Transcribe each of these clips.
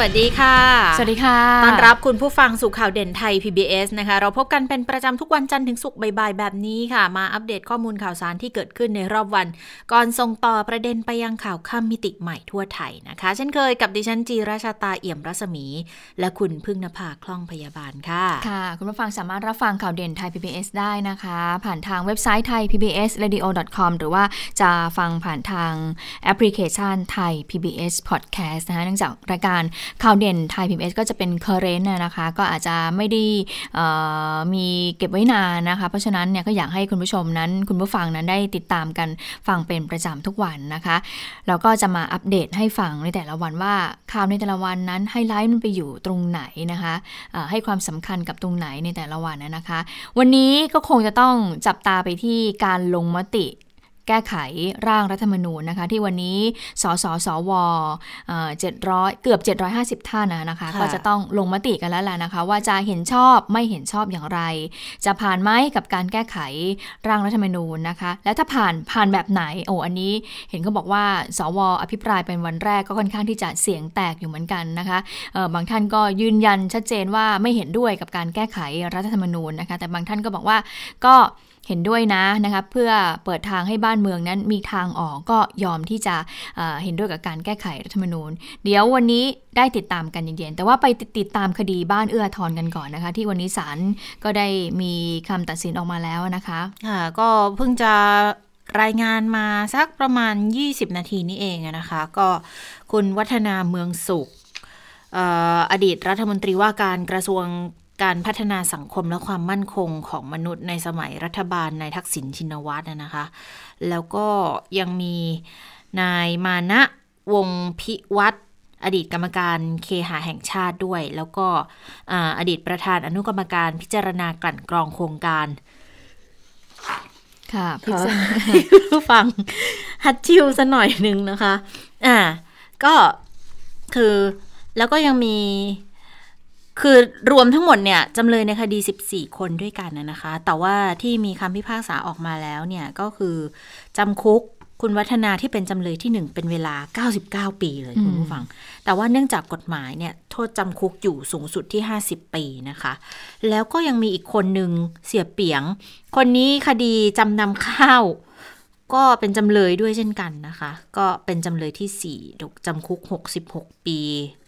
วัสดีค่ะ สวัสดีค่ะ ต้อนรับคุณผู้ฟังสู่ข่าวเด่นไทย PBS นะคะ เราพบกันเป็นประจำทุกวันจันทร์ถึงศุกร์บ่ายๆแบบนี้ค่ะ มาอัปเดตข้อมูลข่าวสารที่เกิดขึ้นในรอบวัน ก่อนส่งต่อประเด็นไปยังข่าวข้ามมิติใหม่ทั่วไทยนะคะ เช่นเคยกับดิฉันจีราชาตาเอี่ยมรัศมี และคุณพึ่งนภาคล่องพยาบาลค่ะ ค่ะ คุณผู้ฟังสามารถรับฟังข่าวเด่นไทย PBS ได้นะคะ ผ่านทางเว็บไซต์ไทย PBS radio com หรือว่าจะฟังผ่านทางแอปพลิเคชันไทย PBS podcast นะคะเนื่องจากรายการข่าวเด่นไทย PBS ก็จะเป็น current นต์นะคะ ก็อาจจะไม่ได้มีเก็บไว้นานนะคะ เพราะฉะนั้นเนี่ยก็อยากให้คุณผู้ชมนั้น คุณผู้ฟังนั้นได้ติดตามกันฟังเป็นประจำทุกวันนะคะแล้วก็จะมาอัปเดตให้ฟังในแต่ละวันว่าข่าวในแต่ละวันนั้นไฮไลท์มันไปอยู่ตรงไหนนะคะให้ความสำคัญกับตรงไหนในแต่ละวันนะคะ วันนี้ก็คงจะต้องจับตาไปที่การลงมติ แก้ไขร่างรัฐธรรมนูญนะคะ ที่วันนี้สสสวเจ็ดร้อยเกือบ 750 ท่านนะคะ ก็จะต้องลงมติกันแล้วแหละนะคะ ว่าจะเห็นชอบไม่เห็นชอบอย่างไร จะผ่านไหมกับการแก้ไขร่างรัฐธรรมนูญนะคะ และถ้าผ่านผ่านแบบไหนโอ้อันนี้เห็นเขาบอกว่า สวอภิปรายเป็นวันแรกก็ค่อนข้างที่จะเสียงแตกอยู่เหมือนกันนะคะบางท่านก็ยืนยันชัดเจนว่าไม่เห็นด้วยกับการแก้ไขรัฐธรรมนูญนะคะ แต่บางท่านก็บอกว่าก็ เห็นด้วยนะนะคะเพื่อเปิดทางให้บ้านเมืองนั้นมีทางออกก็ยอมที่จะเห็นด้วยกับการแก้ไขรัฐธรรมนูญ เดี๋ยววันนี้ได้ติดตามกันเย็นๆแต่ว่าไปติดตามคดีบ้านเอื้อทอนกันก่อนนะคะ ที่วันนี้ศาลก็ได้มีคำตัดสินออกมาแล้วนะคะค่ะก็เพิ่งจะรายงานมาสักประมาณ 20 นาทีนี้เองนะคะ ก็คุณวัฒนาเมืองสุขอดีตรัฐมนตรีว่าการกระทรวง การพัฒนาสังคมและความมั่นคงของมนุษย์ในสมัยรัฐบาลนายทักษิณชินวัตรนะคะ แล้วก็ยังมีนายมานะวงพิวัตรอดีตกรรมการเคหาแห่งชาติด้วย แล้วก็อดีตประธานอนุกรรมการพิจารณากลั่นกรองโครงการ ค่ะพี่ผู้ฟังฮัตชิวซะหน่อยหนึ่งนะคะ อ่า ก็คือแล้วก็ยังมี คือรวมทั้งหมดเนี่ยจำเลยในคดี 14 คนด้วยกันนะคะ แต่ว่าที่มีคำพิพากษาออกมาแล้วเนี่ยก็คือจำคุกคุณวัฒนาที่เป็นจำเลยที่หนึ่งเป็นเวลา 99 ปีเลยคุณผู้ฟัง แต่ว่าเนื่องจากกฎหมายเนี่ยโทษจำคุกอยู่สูงสุดที่ 50 ปีนะคะ แล้วก็ยังมีอีกคนหนึ่งเสียเปียง คนนี้คดีจำนำข้าว ก็เป็นจำเลยด้วยเช่นกันนะคะ ก็เป็นจำเลยที่ 4 ถูกจำคุก 66 ปี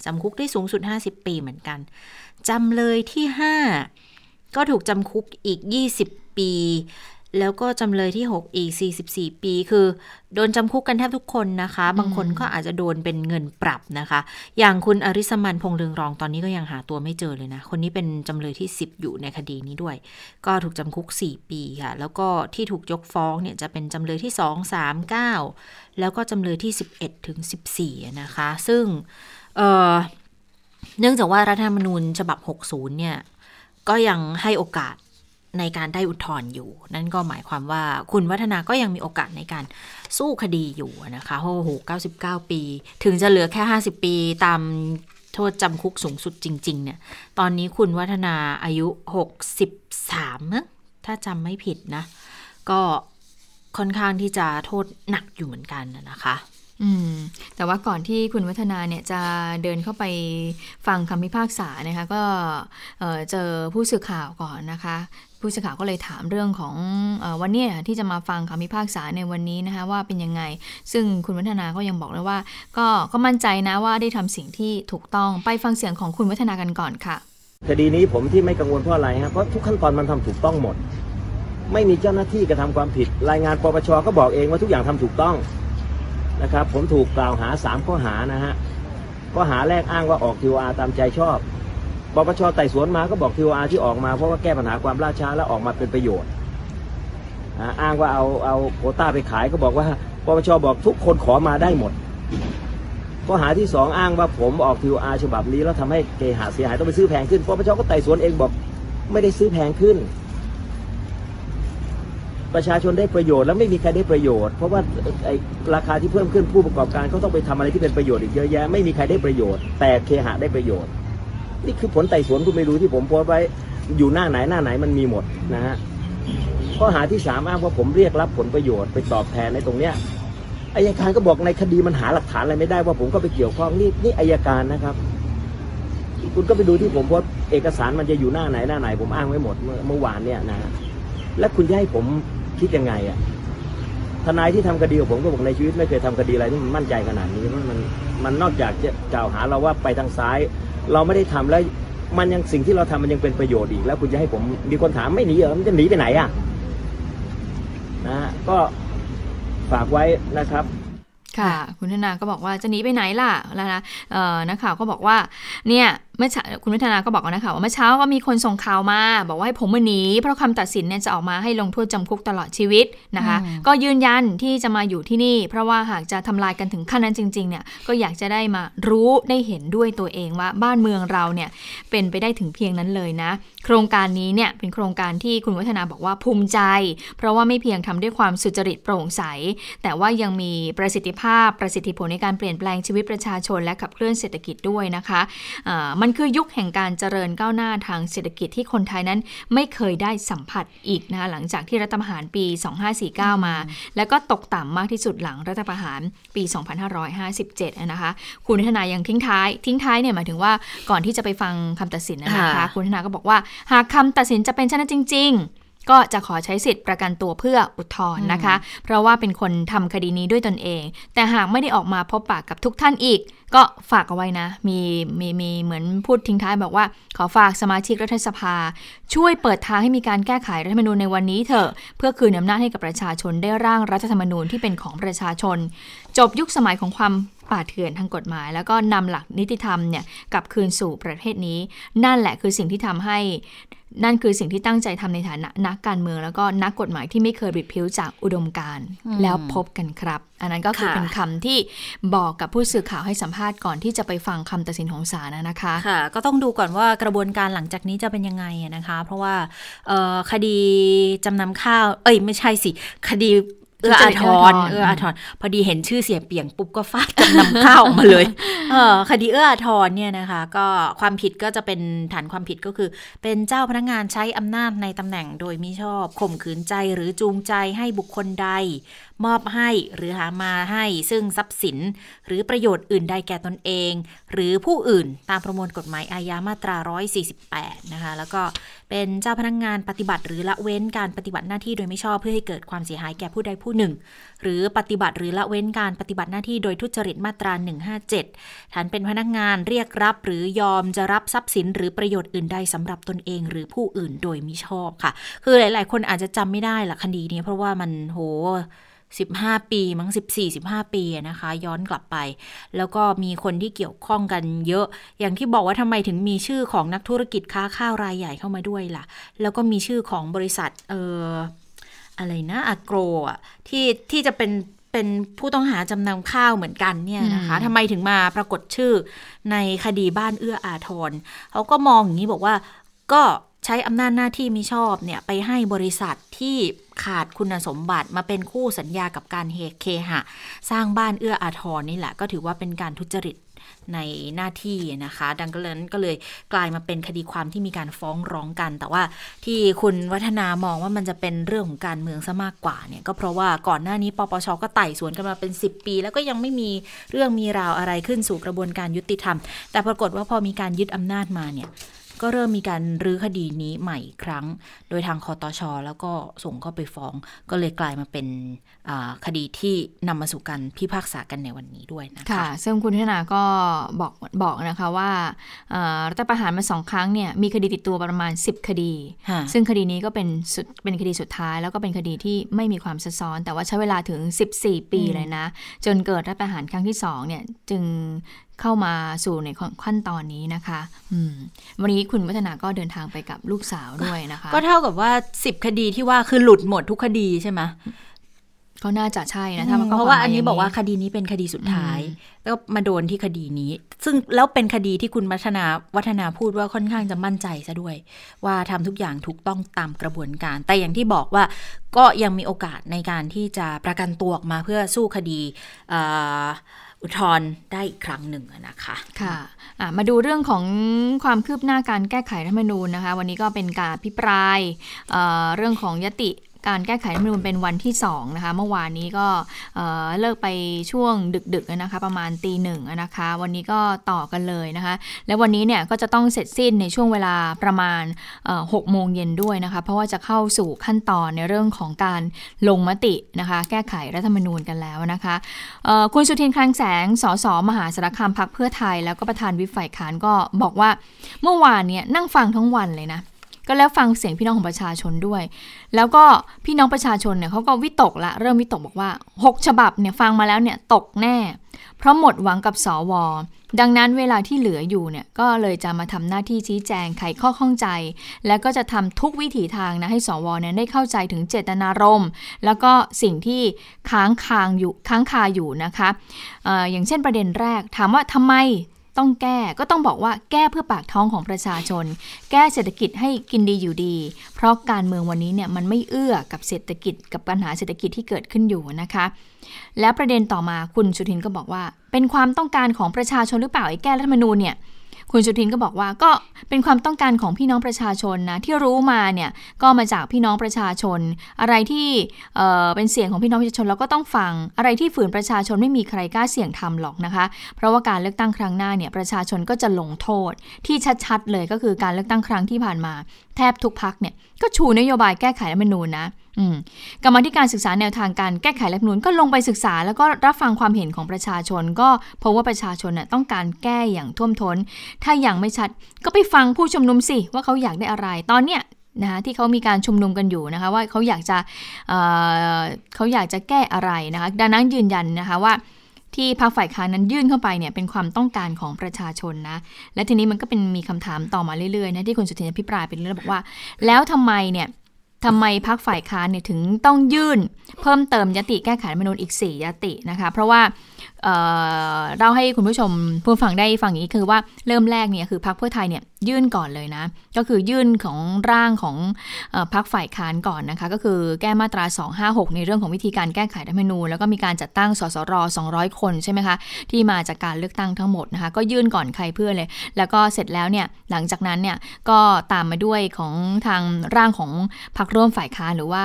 จำคุกได้สูงสุด 50 ปีเหมือนกันจำเลยที่ 5 ก็ถูกจำคุกอีก 20 ปี แล้วก็จำเลยที่ 6 อีก 44 ปี คือ โดนจำคุกกันแทบทุกคนนะคะ บางคนก็อาจจะโดนเป็นเงินปรับนะคะ อย่างคุณอริสมันพงเรืองรองตอนนี้ก็ยังหาตัวไม่เจอเลยนะ คนนี้เป็นจำเลยที่ 10 อยู่ในคดีนี้ด้วย ก็ถูกจำคุก 4 ปีค่ะ แล้วก็ที่ถูกยกฟ้องเนี่ยจะเป็นจำเลยที่ 2 3 9 แล้วก็จำเลยที่ 11 ถึง 14 นะคะ ซึ่งเเนื่องจากว่ารัฐธรรมนูญฉบับ 60 เนี่ย ก็ยังให้โอกาส ในการได้อุทธรณ์อยู่ นั่นก็หมายความว่าคุณวัฒนาก็ยังมีโอกาสในการสู้คดีอยู่นะคะโอ้โห99 ปี ถึงจะเหลือแค่ 50 ปีตามโทษจำคุกสูงสุดจริง ๆ เนี่ย ตอนนี้คุณวัฒนาอายุ 63นะถ้าจำไม่ผิดนะ ก็ค่อนข้างที่จะโทษหนักอยู่เหมือนกันนะคะ อืมแต่ว่าก่อนที่คุณวัฒนาเนี่ยจะเดินเข้าไปฟังคำพิพากษานะคะก็เจอผู้สื่อข่าวก่อนนะคะผู้สื่อข่าวก็เลยถามเรื่องของอวันนี้ที่จะมาฟังคำพิพากษาในวันนี้นะคะว่าเป็นยังไง ซึ่งคุณวัฒนาก็ยังบอกเลยว่า ก็ก็มั่นใจนะว่าได้ทำสิ่งที่ถูกต้องไปฟังเสียงของคุณวัฒนากันก่อนค่ะคดีนี้ผมที่ไม่กังวลเพราะอะไรครับเพราะทุกขั้นตอนมันทำถูกต้องหมด ไม่มีเจ้าหน้าที่กระทำความผิด รายงานปปชก็บอกเองว่าทุกอย่างทำถูกต้อง นะครับ ผมถูกกล่าวหาสามข้อหานะฮะ ข้อหาแรกอ้างว่าออกทีวอาตามใจชอบ ปปชไต่สวนมาก็บอกทีวอาที่ออกมาเพราะว่าแก้ปัญหาความล่าช้าแล้วออกมาเป็นประโยชน์อ้างว่าเอาเอาโคต้าไปขายก็บอกว่าปปชบอกทุกคนขอมาได้หมด ข้อหาที่สองอ้างว่าผมออกทีวอาฉบับนี้แล้วทำให้เกหาเสียหายต้องไปซื้อแพงขึ้นปปชก็ไต่สวนเองบอกไม่ได้ซื้อแพงขึ้น ประชาชนได้ประโยชน์แล้วไม่มีใครได้ประโยชน์ เพราะว่าไอ้ราคาที่เพิ่มขึ้นผู้ประกอบการเขาต้องไปทำอะไรที่เป็นประโยชน์อีกเยอะแยะไม่มีใครได้ประโยชน์ แต่เคหะได้ประโยชน์ นี่คือผลไต่สวนคุณไม่รู้ที่ผมโพสต์ไว้อยู่หน้าไหนหน้าไหนมันมีหมดนะฮะข้อหาที่สามอ้างว่าผมเรียกรับผลประโยชน์ไปตอบแทนในตรงเนี้ยอายการก็บอกในคดีมันหาหลักฐานอะไรไม่ได้ว่าผมก็ไปเกี่ยวข้องนี่นี่อายการนะครับ คุณก็ไปดูที่ผมโพสต์เอกสารมันจะอยู่หน้าไหนหน้าไหนผมอ้างไว้หมดเมื่อเมื่อวานเนี่ยนะฮะแล้วคุณจะให้ผม คิดยังไงอะทนายที่ทำคดีกับผมก็บอกในชีวิตไม่เคยทำคดีอะไรที่มันมั่นใจขนาดนี้มันมันมันนอกจากจะกล่าวหาเราว่าไปทางซ้าย เราไม่ได้ทำแล้วมันยังสิ่งที่เราทำมันยังเป็นประโยชน์อีกแล้วคุณจะให้ผมมีคนถามไม่หนีเหรอมันจะหนีไปไหนอะนะฮะก็ฝากไว้นะครับค่ะ คุณธนาก็บอกว่าจะหนีไปไหนล่ะแล้วนะเอ่อนักข่าวก็บอกว่า เนี่ย เมื่อเช้าคุณวัฒนาก็บอกกับนักข่าวว่าเมื่อเช้าก็มีคนส่งข่าวมา บอกว่าให้ผมมาหนีเพราะคำตัดสินเนี่ยจะออกมาให้ลงโทษจำคุกตลอดชีวิตนะคะอืมก็ยืนยันที่จะมาอยู่ที่นี่ เพราะว่าหากจะทำลายกันถึงขั้นนั้นจริงๆเนี่ยก็อยากจะได้มารู้ได้เห็นด้วยตัวเองว่าบ้านเมืองเราเนี่ยเป็นไปได้ถึงเพียงนั้นเลยนะ โครงการนี้เนี่ยเป็นโครงการที่คุณวัฒนาบอกว่าภูมิใจ เพราะว่าไม่เพียงทำด้วยความสุจริตโปร่งใส แต่ว่ายังมีประสิทธิภาพประสิทธิผลในการเปลี่ยนแปลงชีวิตประชาชน และขับเคลื่อนเศรษฐกิจด้วยนะคะอ่ามันคือยุคแห่งการเจริญก้าวหน้าทางเศรษฐกิจที่คนไทยนั้นไม่เคยได้สัมผัสอีกนะคะหลังจากที่รัฐประหารปี 2549 มา แล้วก็ตกต่ำมากที่สุดหลังรัฐประหารปี 2557 นะคะ คุณธนายังทิ้งท้าย ทิ้งท้ายเนี่ยหมายถึงว่าก่อนที่จะไปฟังคำตัดสินนะคะค่ะคุณธนาก็บอกว่า หากคำตัดสินจะเป็นเช่นนั้นจริง ๆ ก็จะขอใช้สิทธิ์ประกันตัวเพื่ออุทธรณ์นะคะ เพราะว่าเป็นคนทำคดีนี้ด้วยตนเอง แต่หากไม่ได้ออกมาพบปากกับทุกท่านอีก ก็ฝากเอาไว้นะ มีมีมีเหมือนพูดทิ้งท้ายบอกว่า ขอฝากสมาชิกรัฐสภา ช่วยเปิดทางให้มีการแก้ไขรัฐธรรมนูญในวันนี้เถอะเพื่อคืนอำนาจให้กับประชาชนได้ร่างรัฐธรรมนูญที่เป็นของประชาชน จบยุคสมัยของความ ป่าเถื่อนทางกฎหมาย แล้วก็นำหลักนิติธรรมเนี่ยกลับคืนสู่ประเทศนี้ นั่นแหละคือสิ่งที่ทำให้นั่นคือสิ่งที่ตั้งใจทำในฐานะนักการเมือง แล้วก็นักกฎหมายที่ไม่เคยบิดผิวจากอุดมการณ์แล้วพบกันครับ อันนั้นก็คือค่ะเป็นคำที่บอกกับผู้สื่อข่าวให้สัมภาษณ์ก่อนที่จะไปฟังคำตัดสินของศาลนะคะค่ะ ก็ต้องดูก่อนว่ากระบวนการหลังจากนี้จะเป็นยังไงอะนะคะ เพราะว่าเอ่อคดีจำนำข้าว เอ้ยไม่ใช่สิ คดี เอื้ออาทรเอื้เอื้อออาอาททรรพอดีเห็นชื่อเสียเปลี่ยงปุ๊บก็ฟาดจำนำข้าวออกมาเลยเออคดีเอื้ออาทรเนี่ยนะคะ ก็ความผิดก็จะเป็นฐานความผิดก็คือ เป็นเจ้าพนักงานใช้อำนาจในตำแหน่งโดยมิชอบข่มขืนใจหรือจูงใจให้บุคคลใด มอบให้หรือหามาให้ซึ่งทรัพย์สิน หรือประโยชน์อื่นใดแก่ตนเอง หรือผู้อื่นตามประมวลกฎหมายอาญามาตรา 148 นะคะ แล้วก็เป็นเจ้าพนักงานปฏิบัติ หรือละเว้นการปฏิบัติหน้าที่โดยไม่ชอบเพื่อให้เกิดความเสียหายแก่ผู้ใดผู้หนึ่ง หรือปฏิบัติหรือละเว้นการปฏิบัติหน้าที่โดยทุจริตมาตรา 157 ฐานเป็นพนักงานเรียกรับ หรือยอมจะรับทรัพย์สิน หรือประโยชน์อื่นใดสำหรับตนเอง หรือผู้อื่นโดยมิชอบค่ะ คือหลาย ๆ คนอาจจะจำไม่ได้ละคดีนี้เพราะว่ามันโห 15 ปีมั้ง14 15 ปีอะนะคะ ย้อนกลับไป แล้วก็มีคนที่เกี่ยวข้องกันเยอะ อย่างที่บอกว่าทำไมถึงมีชื่อของนักธุรกิจค้าข้าวรายใหญ่เข้ามาด้วยล่ะ แล้วก็มีชื่อของบริษัทเอออะไรนะอโกรอะที่ที่จะเป็นเป็นผู้ต้องหาจำนำข้าวเหมือนกันเนี่ยนะคะทำไมถึงมาปรากฏชื่อในคดีบ้านเอื้ออาทรเขาก็มองอย่างนี้บอกว่าก็ ใช้อำนาจหน้าที่มิชอบเนี่ยไปให้บริษัทที่ขาดคุณสมบัติมาเป็นคู่สัญญากับการเฮเคหะ สร้างบ้านเอื้ออาทรนี่แหละ ก็ถือว่าเป็นการทุจริตในหน้าที่นะคะ ดังนั้นก็เลยกลายมาเป็นคดีความที่มีการฟ้องร้องกัน แต่ว่าที่คุณวัฒนามองว่ามันจะเป็นเรื่องของการเมืองซะมากกว่าเนี่ยก็เพราะว่าก่อนหน้านี้ปปชก็ไต่สวนกันมาเป็น 10 ปี แล้วก็ยังไม่มีเรื่องมีราวอะไรขึ้นสู่กระบวนการยุติธรรม แต่ปรากฏว่าพอมีการยึดอำนาจมาเนี่ย ก็เริ่มมีการรื้อคดีนี้ใหม่อีกครั้ง โดยทางคอตชแล้วก็ส่งเข้าไปฟ้อง ก็เลยกลายมาเป็นอ่าคดีที่นำมาสู่การพิพากษากันในวันนี้ด้วยนะคะค่ะ ซึ่งคุณธนาก็บอกบอกนะคะว่าเอ่อรัฐประหารมาสองครั้งเนี่ยมีคดีติดตัวประมาณ 10 คดีค่ะซึ่งคดีนี้ก็เป็นสุดเป็นคดีสุดท้าย แล้วก็เป็นคดีที่ไม่มีความซับซ้อน แต่ว่าใช้เวลาถึง 14 ปีเลยนะ จนเกิดรัฐประหารครั้งที่สองเนี่ยจึง เข้ามาสู่ในขั้นตอนนี้นะคะอืมวันนี้คุณวัฒนาก็เดินทางไปกับลูกสาวด้วยนะคะ ก็เท่ากับว่า10คดีที่ว่าคือหลุดหมดทุกคดีใช่ไหมก็น่าจะใช่นะถ้ามันก็เพราะว่าอันนี้ควมหมยบอกว่าย่งคดีนี้เป็นคดีสุดท้ายอืมแล้วมาโดนที่คดีนี้ ซึ่งแล้วเป็นคดีที่คุณวัฒนาวัฒนาพูดว่าค่อนข้างจะมั่นใจซะด้วย ว่าทำทุกอย่างถูกต้องตามกระบวนการ แต่อย่างที่บอกว่าก็ยังมีโอกาสในการที่จะประกันตัวออกมาเพื่อสู้คดีเอ่อ อุทธรณ์ได้อีกครั้งหนึ่งนะคะค่ะะมาดูเรื่องของความคืบหน้าการแก้ไขรัฐธรรมนูญนะคะ วันนี้ก็เป็นการพิปรายเเรื่องของยติ การแก้ไขรัฐธรรมนูญเป็นวันที่2นะคะเมื่อวานนี้ก็เเลิกไปช่วงดึกๆนะคะประมาณตีหนึ่งนะคะ วันนี้ก็ต่อกันเลยนะคะ และวันนี้เนี่ยก็จะต้องเสร็จสิ้นในช่วงเวลาประมาณหกโมงเย็นด้วยนะคะ เพราะว่าจะเข้าสู่ขั้นตอนในเรื่องของการลงมตินะคะ แก้ไขรัฐธรรมนูญกันแล้วนะคะคุณสุทินคลังแสงสสมหาสารคามพักเพื่อไทย แล้วก็ประธานวิฝ่ายค้านก็บอกว่าเมื่อวานเนี่ยนั่งฟังทั้งวันเลยนะ ก็แล้วฟังเสียงพี่น้องของประชาชนด้วย แล้วก็พี่น้องประชาชนเนี่ยเขาก็วิตกละเริ่มวิตกบอกว่า 6 ฉบับเนี่ยฟังมาแล้วเนี่ยตกแน่ เพราะหมดหวังกับสวดังนั้นเวลาที่เหลืออยู่เนี่ยก็เลยจะมาทำหน้าที่ชี้แจงไขข้อข้องใจ แล้วก็จะทำทุกวิถีทางนะให้สวเนี่ยได้เข้าใจถึงเจตนารมณ์ แล้วก็สิ่งที่ค้างคางอยู่ค้างคาอยู่นะคะอออย่างเช่นประเด็นแรก ถามว่าทำไม ต้องแก้ก็ต้องบอกว่าแก้เพื่อปากท้องของประชาชน แก้เศรษฐกิจให้กินดีอยู่ดี เพราะการเมืองวันนี้เนี่ยมันไม่เอื้อกับเศรษฐกิจกับปัญหาเศรษฐกิจที่เกิดขึ้นอยู่นะคะ แล้วประเด็นต่อมาคุณสุทินก็บอกว่า เป็นความต้องการของประชาชนหรือเปล่าไอ้แก้รัฐธรรมนูญเนี่ย คุณสุทินก็บอกว่าก็เป็นความต้องการของพี่น้องประชาชนนะที่รู้มาเนี่ยก็มาจากพี่น้องประชาชน อะไรที่เออเป็นเสียงของพี่น้องประชาชนเราก็ต้องฟังอะไรที่ฝืนประชาชนไม่มีใครกล้าเสี่ยงทำหรอกนะคะ เพราะว่าการเลือกตั้งครั้งหน้าเนี่ยประชาชนก็จะลงโทษที่ชัดๆเลยก็คือการเลือกตั้งครั้งที่ผ่านมา แทบทุกพักเนี่ยก็ชูนโยบายแก้ไขรัฐมนูญนะ กรรมาธิการศึกษาแนวทางการแก้ไขรัฐมนูญก็ลงไปศึกษา แล้วก็รับฟังความเห็นของประชาชน ก็พบว่าประชาชนน่ะต้องการแก้อย่างท่วมท้น ถ้าอย่างไม่ชัดก็ไปฟังผู้ชุมนุมสิว่าเขาอยากได้อะไร ตอนเนี้ยนะคะที่เขามีการชุมนุมกันอยู่นะคะว่าเขาอยากจะเเขาอยากจะแก้อะไรนะคะดังนั้นยืนยันนะคะว่าที่พรรคฝ่ายค้านนั้นยื่นเข้าไปเนี่ยเป็นความต้องการของประชาชนนะ และทีนี้มันก็เป็นมีคำถามต่อมาเรื่อยๆนะที่คุณสุทินอภิปรายเป็นเรื่องบอกว่า แล้วทำไมเนี่ย ทำไมพักฝ่ายค้านเนี่ยถึงต้องยื่น เพิ่มเติมยติแก้ไขรัฐมนูญอีก 4 ยตินะคะ เพราะว่าเอ่อเราให้คุณผู้ชมผู้ฟังได้ฟังอย่างนี้คือว่าเริ่มแรกเนี่ยคือพรรคเพื่อไทยเนี่ยยื่นก่อนเลยนะ ก็คือยื่นของร่างของอพรรคฝ่ายค้านก่อนนะคะ ก็คือแก้มาตรา 256 ในเรื่องของวิธีการแก้ไขรัฐมนูญแล้วก็มีการจัดตั้งสสร 200 คนใช่ไหมคะ ที่มาจากการเลือกตั้งทั้งหมดนะคะ ก็ยื่นก่อนใครเพื่อเลย แล้วก็เสร็จแล้วเนี่ยหลังจากนั้นเนี่ยก็ตามมาด้วยของทางร่างของพรรคร่วมฝ่ายค้านหรือว่า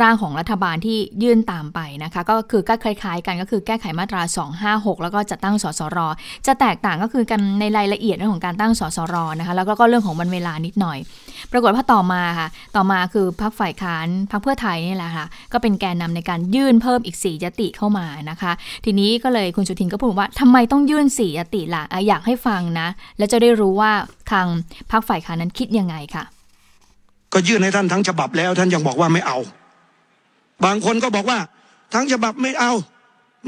ร่างของรัฐบาลที่ยื่นตามไปนะคะ ก็คือก็คล้าย ๆ กันก็คือแก้ไขมาตรา 256 แล้วก็จัดตั้งสสร จะแตกต่างก็คือกันในรายละเอียดเรื่องของการตั้งสสรนะคะแล้วก็เรื่องของวันเวลานิดหน่อย ปรากฏว่าต่อมาค่ะ ต่อมาคือพรรคฝ่ายค้านพรรคเพื่อไทยนี่แหละค่ะก็เป็นแกนนำในการยื่นเพิ่มอีก 4ยติเข้ามานะคะ ทีนี้ก็เลยคุณสุทินก็พูดว่าทำไมต้องยื่น 4ยติล่ะอะอยากให้ฟังนะ แล้วจะได้รู้ว่าทางพรรคฝ่ายค้านนั้นคิดยังไงค่ะ ก็ยื่นให้ท่านทั้งฉบับแล้วท่านยังบอกว่าไม่เอา บางคนก็บอกว่า ทั้งฉบับไม่เอา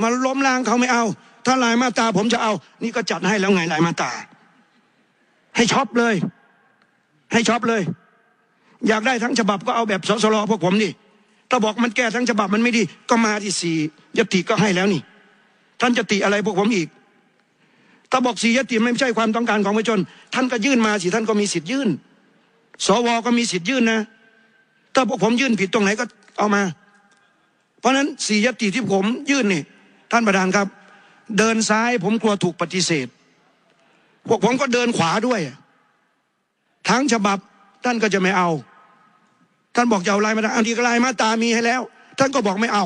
มาล้มล้างเขาไม่เอา ถ้ารายมาตราผมจะเอา นี่ก็จัดให้แล้วไงรายมาตรา ให้ช็อปเลย ให้ช็อปเลย อยากได้ทั้งฉบับก็เอาแบบสสรพวกผมนี่ถ้าบอกมันแก้ทั้งฉบับมันไม่ดี ก็มาที่สี่ญัตติก็ให้แล้วนี่ ท่านจะติอะไรพวกผมอีก ถ้าบอกสี่ญัตติไม่ใช่ความต้องการของประชาชน ท่านก็ยื่นมาสิท่านก็มีสิทธิ์ยื่น สวก็มีสิทธิ์ยื่นนะ ถ้าพวกผมยื่นผิดตรงไหนก็เอามา เพราะฉะนั้นสี่ยติที่ผมยื่นนี่ท่านประธานครับ เดินซ้ายผมกลัวถูกปฏิเสธ พวกผมก็เดินขวาด้วย ทั้งฉบับท่านก็จะไม่เอา ท่านบอกจะเอาลายมาตราอันที่ลายมาตามีให้แล้ว ท่านก็บอกไม่เอา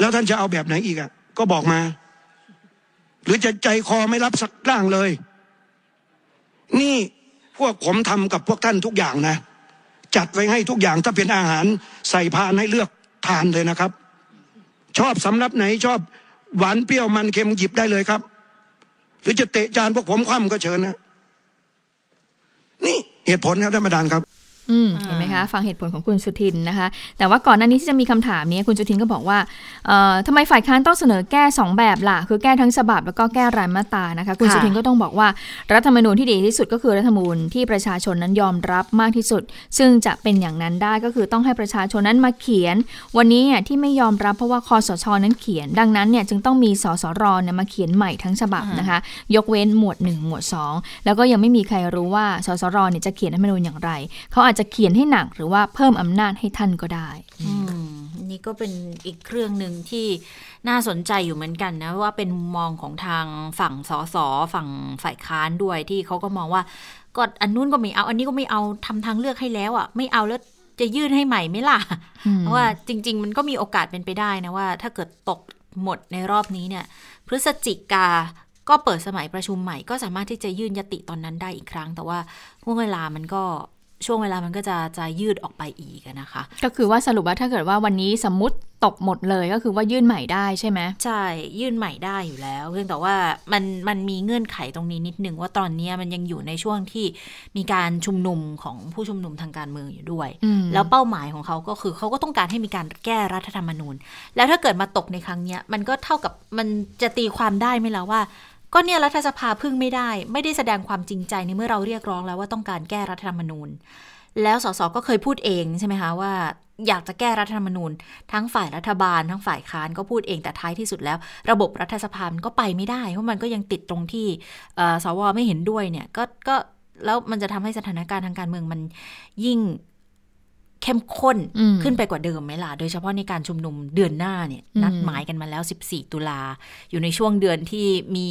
แล้วท่านจะเอาแบบไหนอีกอะ ก็บอกมา หรือจะใจคอไม่รับสักร่างเลย นี่พวกผมทำกับพวกท่านทุกอย่างนะ จัดไว้ให้ทุกอย่างถ้าเป็นอาหารใส่พานให้เลือก ทานเลยนะครับ ชอบสำรับไหนชอบหวานเปรี้ยวมันเค็มหยิบได้เลยครับ หรือจะเตะจานพวกผมคว่ำก็เชิญนะ นี่เหตุผลครับท่านประธานครับ เห็นไหมคะ ฟังเหตุผลของคุณสุทินนะคะ แต่ว่าก่อนหน้านี้ที่จะมีคำถามนี้คุณสุทินก็บอกว่าเอ่อทำไมฝ่ายค้านต้องเสนอแก้ 2 แบบล่ะ คือแก้ทั้งฉบับแล้วก็แก้รายมาตรานะคะ คุณค่ะสุทินก็ต้องบอกว่ารัฐธรรมนูญที่ดีที่สุดก็คือรัฐธรรมนูญที่ประชาชนนั้นยอมรับมากที่สุด ซึ่งจะเป็นอย่างนั้นได้ก็คือต้องให้ประชาชนนั้นมาเขียน วันนี้เนี่ยที่ไม่ยอมรับเพราะว่าคอสชนั้นเขียน ดังนั้นเนี่ยจึงต้องมีสสรเนี่ยมาเขียนใหม่ทั้งฉบับนะคะ ยกเว้นหมวด 1 หมวด 2 แล้วก็ยังไม่มีใครรู้ว่าสสรเนี่ยจะเขียนรัฐธรรมนูญอย่างไรเขาอาจจะเขียนให้หนักหรือว่าเพิ่มอำนาจให้ท่านก็ได้อืมนี่ก็เป็นอีกเครื่องหนึ่งที่น่าสนใจอยู่เหมือนกันนะว่าเป็นมุมมองของทางฝั่งสสฝั่งฝ่ายค้านด้วยที่เขาก็มองว่าก็อันนู้นก็ไม่เอา อันนี้ก็ไม่เอาทำทางเลือกให้แล้วอะไม่เอาแล้วจะยื่นให้ใหม่ไหมล่ะอืมเพราะว่าจริง ๆ มันก็มีโอกาสเป็นไปได้นะว่า ถ้าเกิดตกหมดในรอบนี้เนี่ย พฤศจิกาก็เปิดสมัยประชุมใหม่ ก็สามารถที่จะยื่นยติตอนนั้นได้อีกครั้ง แต่ว่าห่วงเวลามันก็ ช่วงเวลามันก็จะจะยืดออกไปอีกอะนะคะ ก็คือว่าสรุปว่าถ้าเกิดว่าวันนี้สมมติตกหมดเลยก็คือว่ายื่นใหม่ได้ใช่ไหมใช่ยื่นใหม่ได้อยู่แล้ว เพียงแต่ว่ามันมันมีเงื่อนไขตรงนี้นิดนึงว่าตอนเนี้ยมันยังอยู่ในช่วงที่มีการชุมนุมของผู้ชุมนุมทางการเมืองอยู่ด้วยอืมแล้วเป้าหมายของเขาก็คือเขาก็ต้องการให้มีการแก้รัฐธรรมนูญ แล้วถ้าเกิดมาตกในครั้งเนี้ยมันก็เท่ากับมันจะตีความได้ไหมล่ะว่า ก็เนี่ยรัฐสภาพึ่งไม่ได้ ไม่ได้แสดงความจริงใจในเมื่อเราเรียกร้องแล้วว่าต้องการแก้รัฐธรรมนูญ แล้วสสก็เคยพูดเองใช่ไหมคะว่าอยากจะแก้รัฐธรรมนูญ ทั้งฝ่ายรัฐบาล ทั้งฝ่ายค้านก็พูดเองแต่ท้ายที่สุดแล้ว ระบบรัฐสภามันก็ไปไม่ได้ เพราะมันก็ยังติดตรงที่สวไม่เห็นด้วยเนี่ยก็ก็แล้วมันจะทำให้สถานการณ์ทางการเมืองมันยิ่ง เข้มข้นอืมขึ้นไปกว่าเดิมไหมล่ะ โดยเฉพาะในการชุมนุมเดือนหน้าเนี่ยอืมนัดหมายกันมาแล้ว 14 ตุลา อยู่ในช่วงเดือนที่มี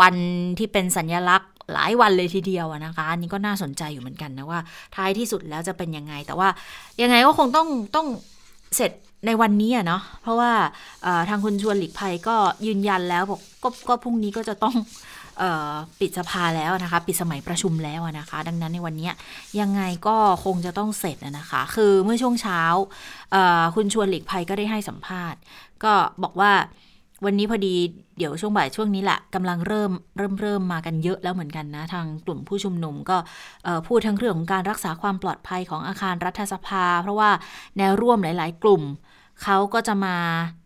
วันที่เป็นสัญลักษณ์หลายวันเลยทีเดียวอะนะคะอันนี้ก็น่าสนใจอยู่เหมือนกันนะว่า ท้ายที่สุดแล้วจะเป็นยังไง แต่ว่ายังไงก็คงต้องต้องเสร็จในวันนี้อะเนาะเพราะว่าเอ่อทางคุณชวนหลีกภัยก็ยืนยันแล้วบอกก็ก็พรุ่งนี้ก็จะต้องเออ ปิดสภาแล้วนะคะ ปิดสมัยประชุมแล้วนะคะ ดังนั้นในวันนี้ยังไงก็คงจะต้องเสร็จนะคะ คือเมื่อช่วงเช้าคุณชวนหลีกภัยก็ได้ให้สัมภาษณ์ ก็บอกว่าวันนี้พอดีเดี๋ยวช่วงบ่ายช่วงนี้แหละกำลังเริ่มเริ่มเริ่มมากันเยอะแล้วเหมือนกันนะ ทางกลุ่มผู้ชุมนุมก็พูดทั้งเรื่องของการรักษาความปลอดภัยของอาคารรัฐสภา เพราะว่าแนวร่วมหลาย ๆ กลุ่ม เขาก็จะมา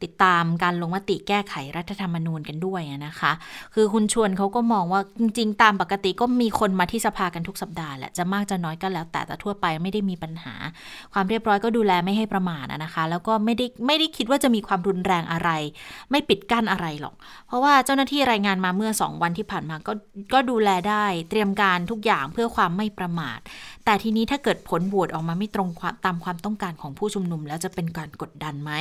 ติดตามการลงมติแก้ไขรัฐธรรมนูญกันด้วยนะคะ คือคุณชวนเขาก็มองว่าจริง ๆ ตามปกติก็มีคนมาที่สภากันทุกสัปดาห์แหละ จะมากจะน้อยก็แล้ว แต่แต่ทั่วไปไม่ได้มีปัญหา ความเรียบร้อยก็ดูแลไม่ให้ประมาทนะคะ แล้วก็ไม่ได้ไม่ได้คิดว่าจะมีความรุนแรงอะไร ไม่ปิดกั้นอะไรหรอก เพราะว่าเจ้าหน้าที่รายงานมาเมื่อ 2 วันที่ผ่านมาก็ก็ดูแลได้เตรียมการทุกอย่างเพื่อความไม่ประมาท แต่ทีนี้ถ้าเกิดผลโหวตออกมาไม่ตรงตามความต้องการของผู้ชุมนุม แล้วจะเป็นการกดดันไหม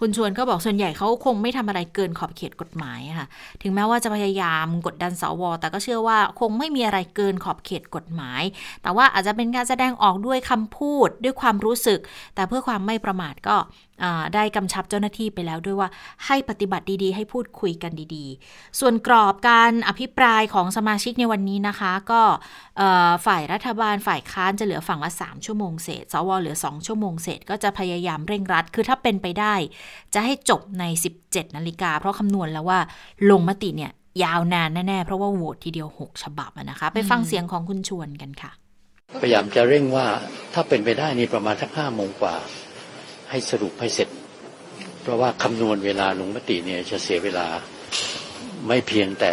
คุณชวนก็บอกส่วนใหญ่เขาคงไม่ทำอะไรเกินขอบเขตกฎหมายค่ะ ถึงแม้ว่าจะพยายามกดดันสว แต่ก็เชื่อว่าคงไม่มีอะไรเกินขอบเขตกฎหมาย แต่ว่าอาจจะเป็นการแสดงออกด้วยคำพูดด้วยความรู้สึก แต่เพื่อความไม่ประมาทก็ได้กำชับเจ้าหน้าที่ไปแล้วด้วยว่าให้ปฏิบัติดีๆ ให้พูดคุยกันดีๆ ส่วนกรอบการอภิปรายของสมาชิกในวันนี้นะคะ ก็ฝ่ายรัฐบาลฝ่ายค้านจะเหลือฝั่งละ 3 ชั่วโมงเศษ สวเหลือ 2 ชั่วโมงเศษ ก็จะพยายามเร่งรัด คือถ้าเป็นไปได้ จะให้จบใน 17 นาฬิกา เพราะคำนวณแล้วว่าลงมติเนี่ยยาวนานแน่ๆ เพราะว่าโหวตทีเดียว 6 ฉบับนะคะ ไปฟังเสียงของคุณชวนกันค่ะ พยายามจะเร่งว่าถ้าเป็นไปได้นี่ประมาณสักห้าโมงกว่า ให้สรุปให้เสร็จ เพราะว่าคำนวณเวลาลงมติเนี่ยจะเสียเวลาไม่เพียงแต่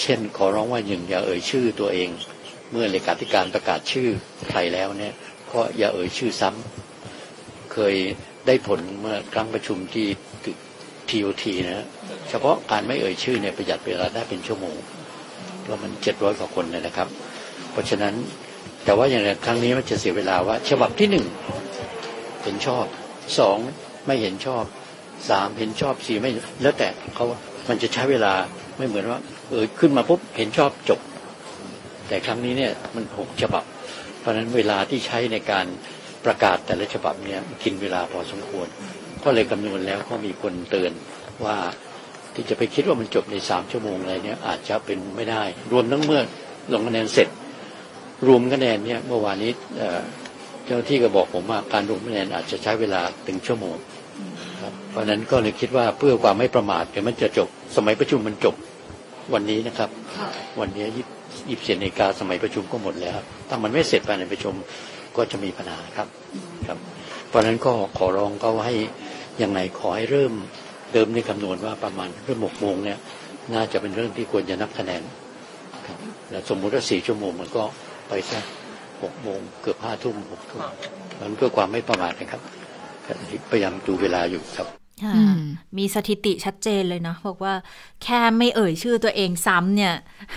เช่นขอร้องว่าหนึ่งอย่าเอ่ยชื่อตัวเอง เมื่อเลขาธิการประกาศชื่อใครแล้วเนี่ยก็อย่าเอ่ยชื่อซ้ำเคยได้ผลเมื่อครั้งประชุมที่ทีโอทีนะฮะเฉพาะการไม่เอ่ยชื่อเนี่ยประหยัดเวลาได้เป็นชั่วโมงเพราะมันเจ็ดร้อยกว่าคนเลยนะครับ เพราะฉะนั้นแต่ว่าอย่างไรครั้งนี้มันจะเสียเวลาว่า ฉบับที่หนึ่งเห็นชอบ สองไม่เห็นชอบสามเห็นชอบสี่ไม่แล้วแต่เขามันจะใช้เวลาไม่เหมือนว่า เออขึ้นมาปุ๊บเห็นชอบจบ แต่ครั้งนี้เนี่ยมันหกฉบับ เพราะฉะนั้นเวลาที่ใช้ในการประกาศแต่ละฉบับเนี่ยกินเวลาพอสมควร ก็เลยคำนวณแล้วก็มีคนเตือนว่าที่จะไปคิดว่ามันจบในสามชั่วโมงอะไรเนี่ยอาจจะเป็นไม่ได้ รวมทั้งเมื่อลงคะแนนเสร็จ รวมคะแนนเนี่ยเมื่อวานนี้ จ้าหน้าที่ก็บอกผมว่าการรวมคะแนนอาจจะใช้เวลาถึงชั่วโมงครับเพราะฉะนั้นก็เลยคิดว่าเพื่อความไม่ประมาทเดี๋ยวมันจะจบ สมัยประชุมมันจบวันนี้นะครับ วันนี้ยี่สิบเจ็ดนาฬิกาสมัยประชุมก็หมดแล้วถ้ามันไม่เสร็จภายในประชุมก็จะมีปัญหาครับครับ เพราะฉะนั้นก็ขอร้องก็ให้ยังไงขอให้เริ่มเดิมในคำนวณว่าประมาณเริ่มหกโมงเนี่ย น่าจะเป็นเรื่องที่ควรจะนับคะแนนครับแล้วสมมุติว่าสี่ชั่วโมงมันก็ไปสัก หกโมงเกือบห้าทุ่มหกทุ่มมันเพื่อความไม่ประมาทนะครับพยายามดูเวลาอยู่ครับค่ะอืมมีสถิติชัดเจนเลยนะบอกว่าแค่ไม่เอ่ยชื่อตัวเองซ้ำเนี่ย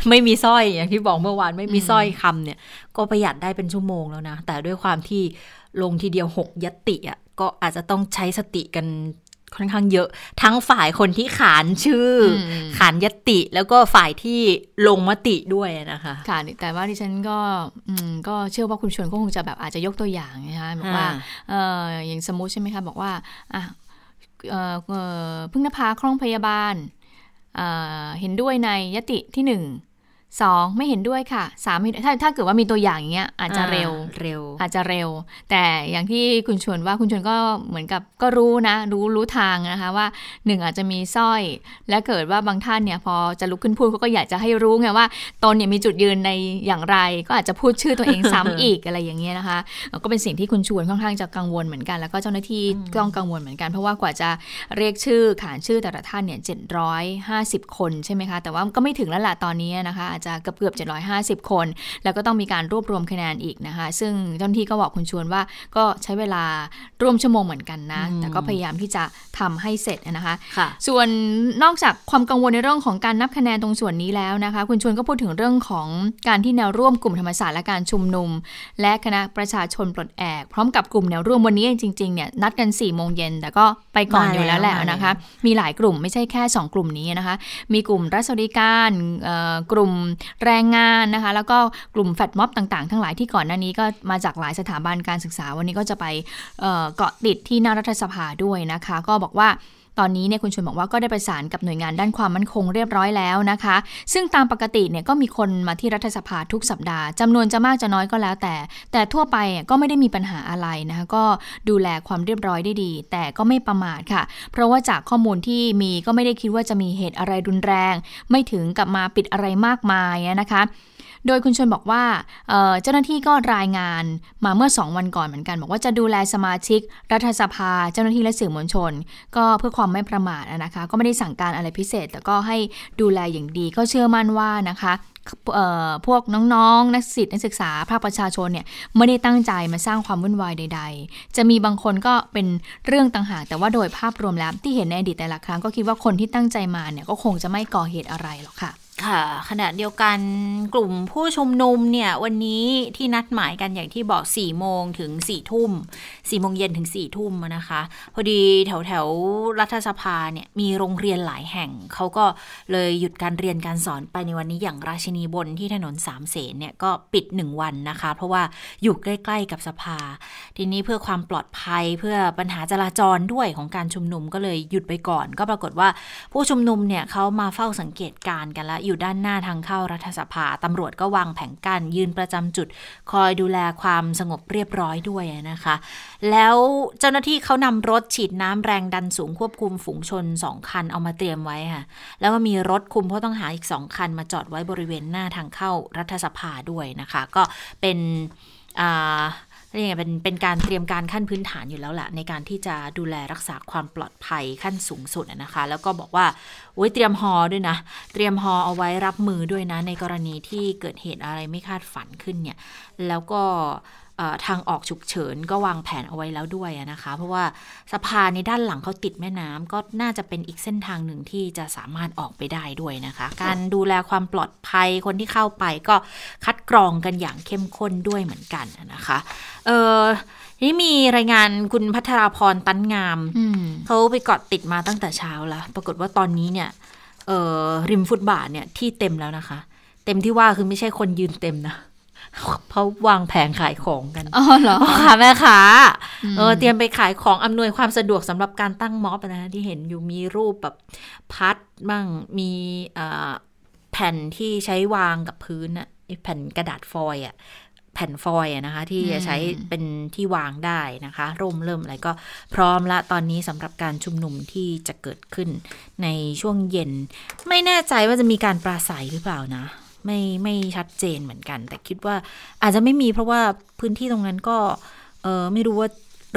ไม่มีสร้อยอย่างที่บอกเมื่อวานไม่มีสร้อยคำเนี่ย ก็ประหยัดได้เป็นชั่วโมงแล้วนะ แต่ด้วยความที่ลงทีเดียวหกยตติอะก็อาจจะต้องใช้สติกัน ค่อนข้างเยอะ ทั้งฝ่ายคนที่ขานชื่ออมขานยตติแล้วก็ฝ่ายที่ลงมติด้วยนะคะ ค่ะ แต่ว่าดิฉันก็อืมก็เชื่อว่าคุณชวนก็คงจะแบบอาจจะยกตัวอย่างนะคะบอกว่าอ่าเอออย่างสมมุติใช่ไหมคะบอกว่าอะเออเอ่อพึ่งนภาคล่องพยาบาลอ่าเห็นด้วยในยติที่หนึ่ง สองไม่เห็นด้วยค่ะสามเห็นถ้าถ้าเกิดว่ามีตัวอย่างอย่างเงี้ยอาจจะเร็วเร็ว อาจจะเร็ว แต่อย่างที่คุณชวนว่าคุณชวนก็เหมือนกับก็รู้นะ รู้รู้ทางนะคะว่าหนึ่งอาจจะมีสร้อย และเกิดว่าบางท่านเนี่ยพอจะลุกขึ้นพูดเขาก็อยากจะให้รู้ไงว่าตนเนี่ยมีจุดยืนในอย่างไร ก็อาจจะพูดชื่อตัวเองซ้ำอีกอะไรอย่างเงี้ยนะคะ ก็เป็นสิ่งที่คุณชวนค่อนข้างจะกังวลเหมือนกัน แล้วก็เจ้าหน้าที่ก็ต้องกังวลเหมือนกัน เพราะว่ากว่าจะเรียกชื่อขานชื่อแต่ละท่านเนี่ยเจ็ดร้อยห้าสิบคนใช่ไหมคะแต่ว่าก็ไม่ถึงแล้วล่ะตอนนี้นะคะอาจจะเกือบเกือบเจ็ดร้อยห้าสิบคน แล้วก็ต้องมีการรวบรวมคะแนนอีกนะคะ ซึ่งเจ้าหน้าที่ก็บอกคุณชวนว่าก็ใช้เวลาร่วมชั่วโมงเหมือนกันนะอืมแต่ก็พยายามที่จะทำให้เสร็จนะคะค่ะส่วนนอกจากความกังวลในเรื่องของการนับคะแนนตรงส่วนนี้แล้วนะคะ คุณชวนก็พูดถึงเรื่องของการที่แนวร่วมกลุ่มธรรมศาสตร์และการชุมนุม และคณะประชาชนปลดแอกพร้อมกับกลุ่มแนวร่วมวันนี้จริงๆเนี่ยนัดกัน4ี่โมงเย็นแต่ก็ไปก่อนอยู่แล้วแหละมาแล้วนะคะ มีหลายกลุ่มไม่ใช่แค่ 2 กลุ่มนี้นะคะ มีกลุ่มรัฐสวัสดิการเอ่อกลุ่มแรงงานนะคะ แล้วก็กลุ่มแฟดม็อบต่างๆ ทั้งหลายที่ก่อนหน้านี้ก็มาจากหลายสถาบันการศึกษา วันนี้ก็จะไปเกาะติดที่หน้ารัฐสภาด้วยนะคะ ก็บอกว่า ตอนนี้เนี่ยคุณชวนบอกว่าก็ได้ประสานกับหน่วยงานด้านความมั่นคงเรียบร้อยแล้วนะคะ ซึ่งตามปกติเนี่ยก็มีคนมาที่รัฐสภาทุกสัปดาห์จำนวนจะมากจะน้อยก็แล้วแต่ แต่ทั่วไปอะก็ไม่ได้มีปัญหาอะไรนะคะก็ดูแลความเรียบร้อยได้ดี แต่ก็ไม่ประมาทค่ะ เพราะว่าจากข้อมูลที่มีก็ไม่ได้คิดว่าจะมีเหตุอะไรรุนแรง ไม่ถึงกับมาปิดอะไรมากมายนะคะ โดยคุณชวนบอกว่าเจ้าหน้าที่ก็รายงานมาเมื่อ 2 วันก่อนเหมือนกัน บอกว่าจะดูแลสมาชิก รัฐสภา เจ้าหน้าที่และสื่อมวลชน ก็เพื่อความไม่ประมาทนะคะ ก็ไม่ได้สั่งการอะไรพิเศษ แต่ก็ให้ดูแลอย่างดีก็เชื่อมั่นว่านะคะพวกน้องๆ นักศึกษานักศึกษาภาคประชาชนเนี่ยไม่ได้ตั้งใจมาสร้างความวุ่นวายใด ๆ จะมีบางคนก็เป็นเรื่องต่างหาก แต่ว่าโดยภาพรวมแล้วที่เห็นในอดีตแต่ละครั้งก็คิดว่าคนที่ตั้งใจมาเนี่ยก็คงจะไม่ก่อเหตุอะไรหรอกค่ะ ค่ะขณะเดียวกันกลุ่มผู้ชุมนุมเนี่ยวันนี้ที่นัดหมายกันอย่างที่บอก4ี่โมงถึง4ี่ทุ่มสี่โมงเย็นถึง4ี่ทุ่มนะคะ พอดีแถวแถวรัฐสภาเนี่ยมีโรงเรียนหลายแห่ง เขาก็เลยหยุดการเรียนการสอนไปในวันนี้อย่างราชินีบนที่ถนนสามเสนเนี่ยก็ปิด 1 วันนะคะ เพราะว่าอยู่ใกล้ ๆ กับสภา ทีนี้เพื่อความปลอดภัยเพื่อปัญหาจราจรด้วยของการชุมนุมก็เลยหยุดไปก่อน ก็ปรากฏว่าผู้ชุมนุมเนี่ยเขามาเฝ้าสังเกตการณ์กันแล้วอยู่ด้านหน้าทางเข้ารัฐสภาตำรวจก็วางแผงกั้นยืนประจำจุด คอยดูแลความสงบเรียบร้อยด้วยนะคะ แล้วเจ้าหน้าที่เขานำรถฉีดน้ำแรงดันสูงควบคุมฝูงชนสองคันเอามาเตรียมไว้ค่ะ แล้วก็มีรถคุมผู้ต้องหาอีกสองคันมาจอดไว้บริเวณหน้าทางเข้ารัฐสภาด้วยนะคะ ก็เป็นอ่า นี่ไงเป็นเป็นการเตรียมการขั้นพื้นฐานอยู่แล้วแหละในการที่จะดูแลรักษาความปลอดภัยขั้นสูงสุดนะคะ แล้วก็บอกว่าโอ้ยเตรียมฮอด้วยนะ เตรียมฮอเอาไว้รับมือด้วยนะ ในกรณีที่เกิดเหตุอะไรไม่คาดฝันขึ้นเนี่ย แล้วก็ ทางออกฉุกเฉินก็วางแผนเอาไว้แล้วด้วยอะนะคะ เพราะว่าสะพานในด้านหลังเขาติดแม่น้ำก็น่าจะเป็นอีกเส้นทางหนึ่งที่จะสามารถออกไปได้ด้วยนะคะ การดูแลความปลอดภัยคนที่เข้าไปก็คัดกรองกันอย่างเข้มข้นด้วยเหมือนกันนะคะเออนี่มีรายงานคุณพัทราพรตันงามอืมเขาไปเกาะติดมาตั้งแต่เช้าแล้ว ปรากฏว่าตอนนี้เนี่ยเออริมฟุตบาทเนี่ยที่เต็มแล้วนะคะ เต็มที่ว่าคือไม่ใช่คนยืนเต็มนะ เขาวางแผงขายของกันอ๋อเหรอพ่อค้าแม่ค้าอืมเออเตรียมไปขายของอำนวยความสะดวกสำหรับการตั้งม็อบนะที่เห็นอยู่มีรูปแบบพัดบ้างมีเอ่อแผ่นที่ใช้วางกับพื้นอะไอ้แผ่นกระดาษฟอยล์อะแผ่นฟอยล์อะนะคะ ที่จะใช้เป็นที่วางได้นะคะ ร่มเริ่มอะไรก็พร้อมละตอนนี้สำหรับการชุมนุมที่จะเกิดขึ้นในช่วงเย็น ไม่แน่ใจว่าจะมีการปราศัยหรือเปล่านะ ไม่ไม่ชัดเจนเหมือนกัน แต่คิดว่าอาจจะไม่มีเพราะว่าพื้นที่ตรงนั้นก็เออไม่รู้ว่า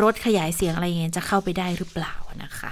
รถขยายเสียงอะไรเงี้ยจะเข้าไปได้หรือเปล่านะคะ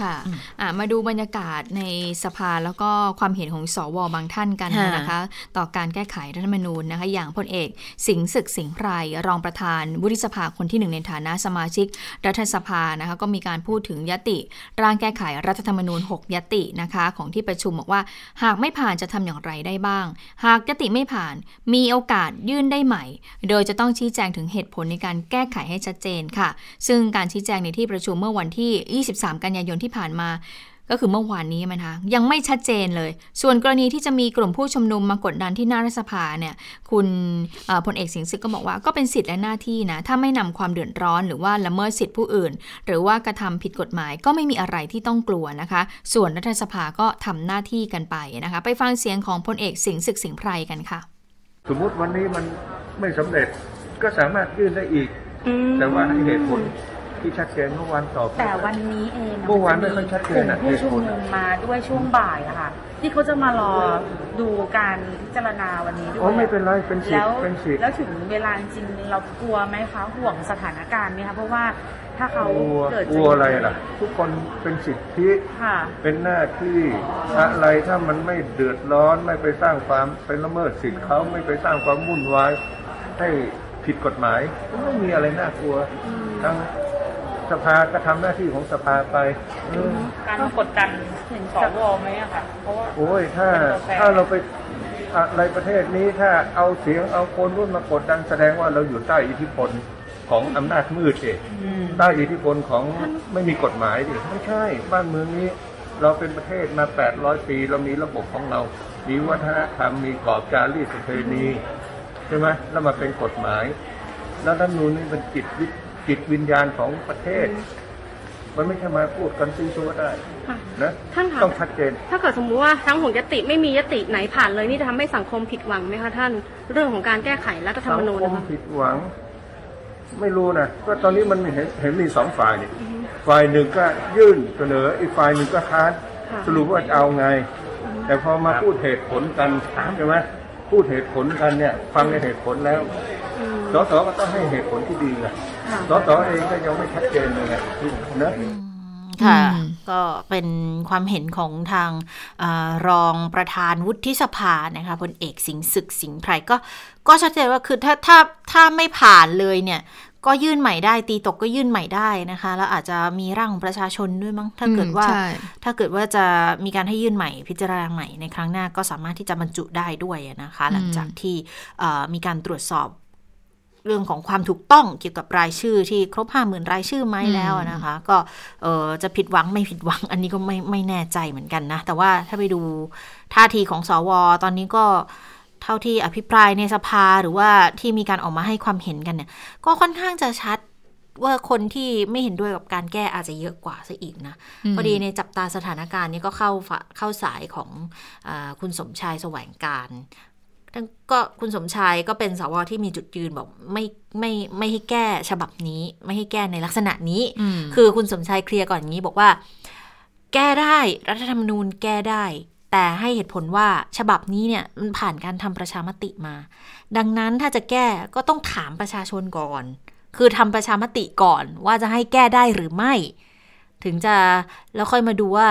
ค่ะอะมาดูบรรยากาศในสภาแล้วก็ความเห็นของสวบางท่านกันค่ะนะคะ ต่อการแก้ไขรัฐธรรมนูญนะคะ อย่างพลเอกสิงห์ศึกสิงห์ไพรรองประธานวุฒิสภาคนที่หนึ่งในฐานะสมาชิกรัฐสภานะคะก็มีการพูดถึงยติ ร่างแก้ไขรัฐธรรมนูญ 6 ยตินะคะของที่ประชุมบอกว่า หากไม่ผ่านจะทำอย่างไรได้บ้าง หากยติไม่ผ่านมีโอกาสยื่นได้ใหม่ โดยจะต้องชี้แจงถึงเหตุผลในการแก้ไขให้ชัดเจนค่ะ ซึ่งการชี้แจงในที่ประชุมเมื่อวันที่ 23 กันยายนที่ผ่านมาก็คือเมื่อวานนี้มันคะยังไม่ชัดเจนเลย ส่วนกรณีที่จะมีกลุ่มผู้ชุมนุมมากดดันที่หน้ารัฐสภาเนี่ยคุณเอ่อพลเอกสิงห์ศึกก็บอกว่าก็เป็นสิทธิและหน้าที่นะถ้าไม่นำความเดือดร้อน หรือว่าละเมิดสิทธิผู้อื่น หรือว่ากระทำผิดกฎหมายก็ไม่มีอะไรที่ต้องกลัวนะคะ ส่วนรัฐสภาก็ทำหน้าที่กันไปนะคะ ไปฟังเสียงของพลเอกสิงห์ศึกสิงห์ไพรกันค่ะ สมมุติวันนี้มันไม่สำเร็จก็สามารถยื่นได้อีก แต่ว่าให้เหตุผล ที่ชัดเจนเมื่อวานตอบแต่วันนี้เองะเมื่อวานไม่ค่อยชัดเจนกลุ่อะมผู้ชุมเหตุผลนุมมาด้วยช่วงบ่ายอะค่ะ ที่เขาจะมารอดูการพิจารณาวันนี้ด้วยอ๋อไม่เป็นไรเป็นสิทแล้วธิ์เป็นสิทธิ์ แล้วถึงเวลาจริงๆเรากลัวไหมคะห่วงสถานการณ์ไหมคะเพราะว่าถ้าเขากลัวเกิดกลัวอะไรล่ะ ทุกคนเป็นสิทธิ ค่ะ เป็นหน้าที่อะไรถ้ามันไม่เดือดร้อนไม่ไปสร้างความเป็นละเมิดสิทธิ์เขาไม่ไปสร้างความวุ่นวายให้ผิดกฎหมายก็ไม่มีอะไรน่ากลัว ทั้ง สภาก็ทำหน้าที่ของสภาไปเออการมากดดันถึงสวไหมอะค่ะเพราะว่าโอ้ยถ้าเป็นตัวแปรถ้าเราไปอะไรประเทศนี้ถ้าเอาเสียงเอาคนรุ่นมากดดันแสดงว่าเราอยู่ใต้อิทธิพลของอำนาจมืดเองใต้อิทธิพลของไม่มีกฎหมายดิไม่ใช่ บ้านเมืองนี้เราเป็นประเทศมา 800 ปี เรามีระบบของเรา มีวัฒนธรรม มีกรอบจารีตประเพณี ใช่ไหมแล้วมาเป็นกฎหมาย แล้วรัฐธรรมนูญนี่เป็นจิตวิ จิตวิญญาณของประเทศ มันไม่ใช่มาพูดกันซีซัวได้นะท่านคะต้องชัดเจน ถ้าเกิดสมมุติว่าทั้งหกยติไม่มียติไหนผ่านเลยนี่จะทำให้สังคมผิดหวังไหมคะท่าน เรื่องของการแก้ไขรัฐธรรมนูญสังนะคมคะ ผิดหวัง ไม่รู้นะก็ตอนนี้มันเห็นเห็นมีสองฝ่ายนี่ฝ่ายหนึ่งก็ยื่นเสนอ อีกฝ่ายหนึ่งก็ค้านค่ะ สรุปว่าจะเอาไง แต่พอมาพูดเหตุผลกันใช่ไหมพูดเหตุผลกันเนี่ย ฟังในเหตุผลแล้ว สสก็ต้องให้เหตุผลที่ดีไง สสเองก็ยังไม่ชัดเจนเลยไงนะค่ะอืมก็เป็นความเห็นของทางอารองประธานวุฒิสภานะคะพลเอกสิงห์ศึกสิงห์ไพรก็ก็ชัดเจนว่าคือถ้าถ้าถ้าไม่ผ่านเลยเนี่ย ก็ยื่นใหม่ได้ ตีตกก็ยื่นใหม่ได้นะคะ แล้วอาจจะมีร่างของประชาชนด้วยมั้งถ้าเกิดว่าอืมใช่ถ้าเกิดว่าจะมีการให้ยื่นใหม่พิจารณาใหม่ในครั้งหน้าก็สามารถที่จะบรรจุได้ด้วยนะคะ หลังจากที่เอ่อมีการตรวจสอบ เรื่องของความถูกต้องเกี่ยวกับรายชื่อที่ครบห้าหมื่นรายชื่อไหมแล้วนะคะ ก็เอ่อจะผิดหวังไม่ผิดหวัง อันนี้ก็ไม่ไม่แน่ใจเหมือนกันนะ แต่ว่าถ้าไปดูท่าทีของสว ตอนนี้ก็เท่าที่อภิปรายในสภาหรือว่าที่มีการออกมาให้ความเห็นกันเนี่ย ก็ค่อนข้างจะชัดว่าคนที่ไม่เห็นด้วยกับการแก้อาจจะเยอะกว่าซะอีกนะอืมพอดีในจับตาสถานการณ์นี้ก็เข้าฝาเข้าสายของอาคุณสมชายแสวงการทั้ง ก็คุณสมชายก็เป็นสวที่มีจุดยืนบอกไม่ไม่ไม่ให้แก้ฉบับนี้ ไม่ให้แก้ในลักษณะนี้อืมคือคุณสมชายเคลียร์ก่อนอย่างนี้บอกว่า แก้ได้รัฐธรรมนูญแก้ได้ แต่ให้เหตุผลว่าฉบับนี้เนี่ยมันผ่านการทำประชามติมา ดังนั้นถ้าจะแก้ก็ต้องถามประชาชนก่อน คือทำประชามติก่อนว่าจะให้แก้ได้หรือไม่ ถึงจะแล้วค่อยมาดูว่า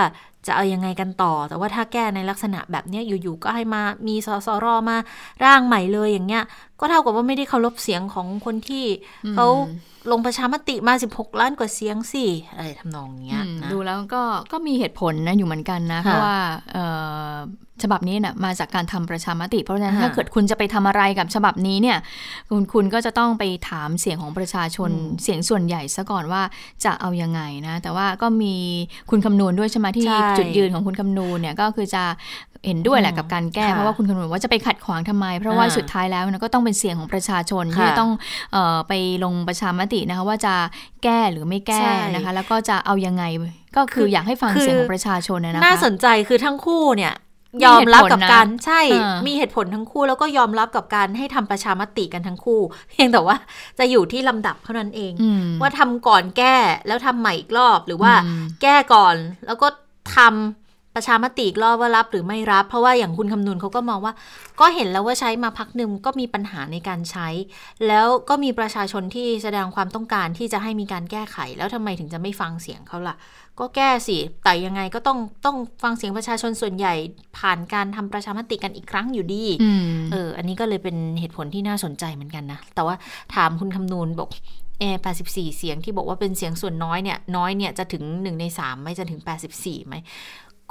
จะเอายังไงกันต่อ แต่ว่าถ้าแก้ในลักษณะแบบนี้อยู่ๆก็ให้มามีสสรมาร่างใหม่เลยอย่างเงี้ย ก็เท่ากับว่าไม่ได้เคารพเสียงของคนที่เขา ลงประชามติมา 16 ล้านกว่าเสียงสิอะไรทำนองเนี้ยอืมนะดูแล้วก็ก็มีเหตุผลนะอยู่เหมือนกันนะเพค่ะราะว่าเอ่อฉบับนี้น่ะมาจากการทำประชามติ เพราะฉะนั้นค่ะถ้าเกิดคุณจะไปทำอะไรกับฉบับนี้เนี่ย คุณคุณก็จะต้องไปถามเสียงของประชาชนอืมเสียงส่วนใหญ่ซะก่อนว่าจะเอายังไงนะ แต่ว่าก็มีคุณคำนวณด้วยใช่ไหมที่ใช่จุดยืนของคุณคำนวณเนี่ยก็คือจะเห็นด้วยแหละอืมกับการแก้ค่ะเพราะว่าคุณคำนวณว่าจะไปขัดขวางทำไม เพราะว่าอ่าสุดท้ายแล้วนะก็ต้องเป็นเสียงของประชาชนที่ค่ะจะต้องเอ่อไปลงประชามตินะคะว่าจะแก้หรือไม่แก้ใช่นะคะ แล้วก็จะเอายังไงก็คืออยากให้ฟังคือเสียงของประชาชนนะนะคะน่าสนใจคือทั้งคู่เนี่ยมียอมรับกับเหตุผลนะการใช่อ่ามีมีเหตุผลทั้งคู่แล้วก็ยอมรับกับการให้ทำประชามติกันทั้งคู่ เพียงแต่ว่าจะอยู่ที่ลำดับเท่านั้นเองอืมว่าทำก่อนแก้แล้วทำใหม่อีกรอบหรือว่าอืมแก้ก่อนแล้วก็ทำ ประชามติอีกรอบว่ารับหรือไม่รับ เพราะว่าอย่างคุณคำนูนเขาก็มองว่า ก็เห็นแล้วว่าใช้มาพักหนึ่งก็มีปัญหาในการใช้ แล้วก็มีประชาชนที่แสดงความต้องการที่จะให้มีการแก้ไข แล้วทำไมถึงจะไม่ฟังเสียงเขาล่ะ ก็แก้สิ แต่ยังไงก็ต้องต้องฟังเสียงประชาชนส่วนใหญ่ผ่านการทำประชามติกันอีกครั้งอยู่ดีอืมเออ อันนี้ก็เลยเป็นเหตุผลที่น่าสนใจเหมือนกันนะ แต่ว่าถามคุณคำนูนบอกเออ84 เสียงที่บอกว่าเป็นเสียงส่วนน้อยเนี่ย น้อยเนี่ยจะถึง 1 ใน3ไม่จะถึง 84ไหม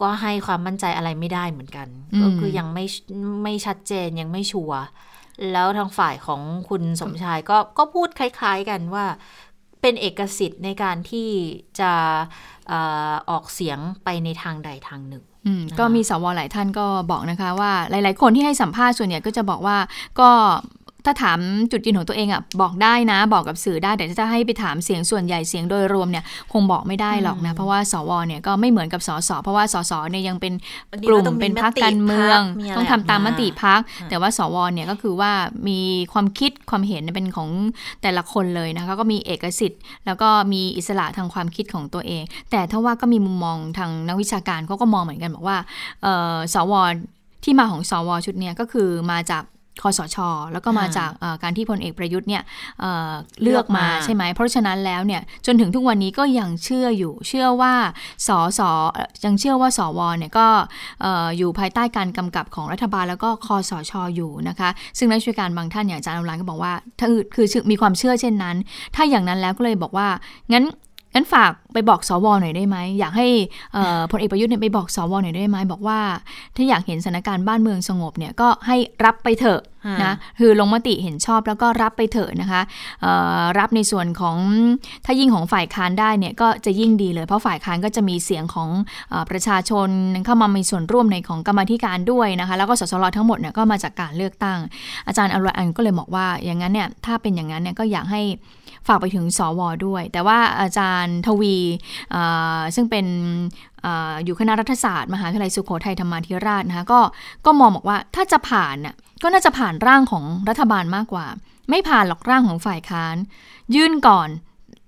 ก็ให้ความมั่นใจอะไรไม่ได้เหมือนกันอืมก็คือยังไม่ไม่ชัดเจนยังไม่ชัวร์แล้วทางฝ่ายของคุณสมชายก็ก็พูดคล้ายๆกันว่า เป็นเอกสิทธิ์ในการที่จะเอ่อออกเสียงไปในทางใดทางหนึ่งอืมนะคะก็มีสวหลายท่านก็บอกนะคะว่าหลาย ๆ คนที่ให้สัมภาษณ์ส่วนใหญ่ก็จะบอกว่าก็ ถ้าถามจุดยืนของตัวเองอะบอกได้นะ บอกกับสื่อได้แต่ถ้าจะให้ไปถามเสียงส่วนใหญ่เสียงโดยรวมเนี่ยคงบอกไม่ได้หรอกนะ เพราะว่าสวเนี่ยก็ไม่เหมือนกับสสเพราะว่าสสเนี่ยยังเป็นบางทีกลุ่มก็ต้องมีเป็นพรรคมติการเมืองพรรคมีอะไรต้องทำตามออกมมาติพักอ่าแต่ว่าสวเนี่ยก็คือว่ามีความคิดความเห็นเป็นของแต่ละคนเลยนะคะก็มีเอกสิทธิ์ แล้วก็มีอิสระทางความคิดของตัวเอง แต่ถ้าว่าก็มีมุมมองทางนักวิชาการเขาก็มองเหมือนกันบอกว่าเอ่อสวที่มาของสวชุดเนี้ยก็คือมาจาก คอสชแล้วก็มาอ่าจากเอ่อการที่พลเอกประยุทธ์เนี่ยเอ่อเลือกมาเลือกมาใช่ไหม เพราะฉะนั้นแล้วเนี่ยจนถึงทุกวันนี้ก็ยังเชื่ออยู่ เชื่อว่าสสเอ่อยังเชื่อว่าสวเนี่ยก็เอ่ออยู่ภายใต้การกำกับของรัฐบาลแล้วก็คอสชอยู่นะคะ ซึ่งนักวิชาการบางท่านอย่างอาจารย์อนุรันก็บอกว่าถ้าคือคือมีความเชื่อเช่นนั้น ถ้าอย่างนั้นแล้วก็เลยบอกว่างั้นงั้นฝาก ไปบอกสวหน่อยได้ไหมอยากให้เอ่อพลเอกประยุทธ์เนี่ยไปบอกสวหน่อยได้ไหมบอกว่า ถ้าอยากเห็นสถานการณ์บ้านเมืองสงบเนี่ยก็ให้รับไปเถอะอ่านนะคือลงมติเห็นชอบแล้วก็รับไปเถอะนะคะเอ่อรับในส่วนของถ้ายิ่งของฝ่ายค้านได้เนี่ยก็จะยิ่งดีเลย เพราะฝ่ายค้านก็จะมีเสียงของเออประชาชนเข้ามามีส่วนร่วมในของกรรมาธิการด้วยนะคะแล้วก็สสรทั้งหมดเนี่ยก็มาจากการเลือกตั้ง อาจารย์อรุณอันก็เลยบอกว่าอย่างนั้นเนี่ยถ้าเป็นอย่างนั้นเนี่ยก็อยากให้ฝากไปถึงสวด้วย แต่ว่าอาจารย์ทวีเอ่อซึ่งเป็นออยู่คณะรัฐศาสตร์ มหาวิทยาลัยสุโขทัยธรรมาธิราชนะคะก็ก็มองบอกว่าถ้าจะผ่านน่ะก็น่าจะผ่านร่างของรัฐบาลมากกว่า ไม่ผ่านหรอกร่างของฝ่ายค้าน ยื่นก่อน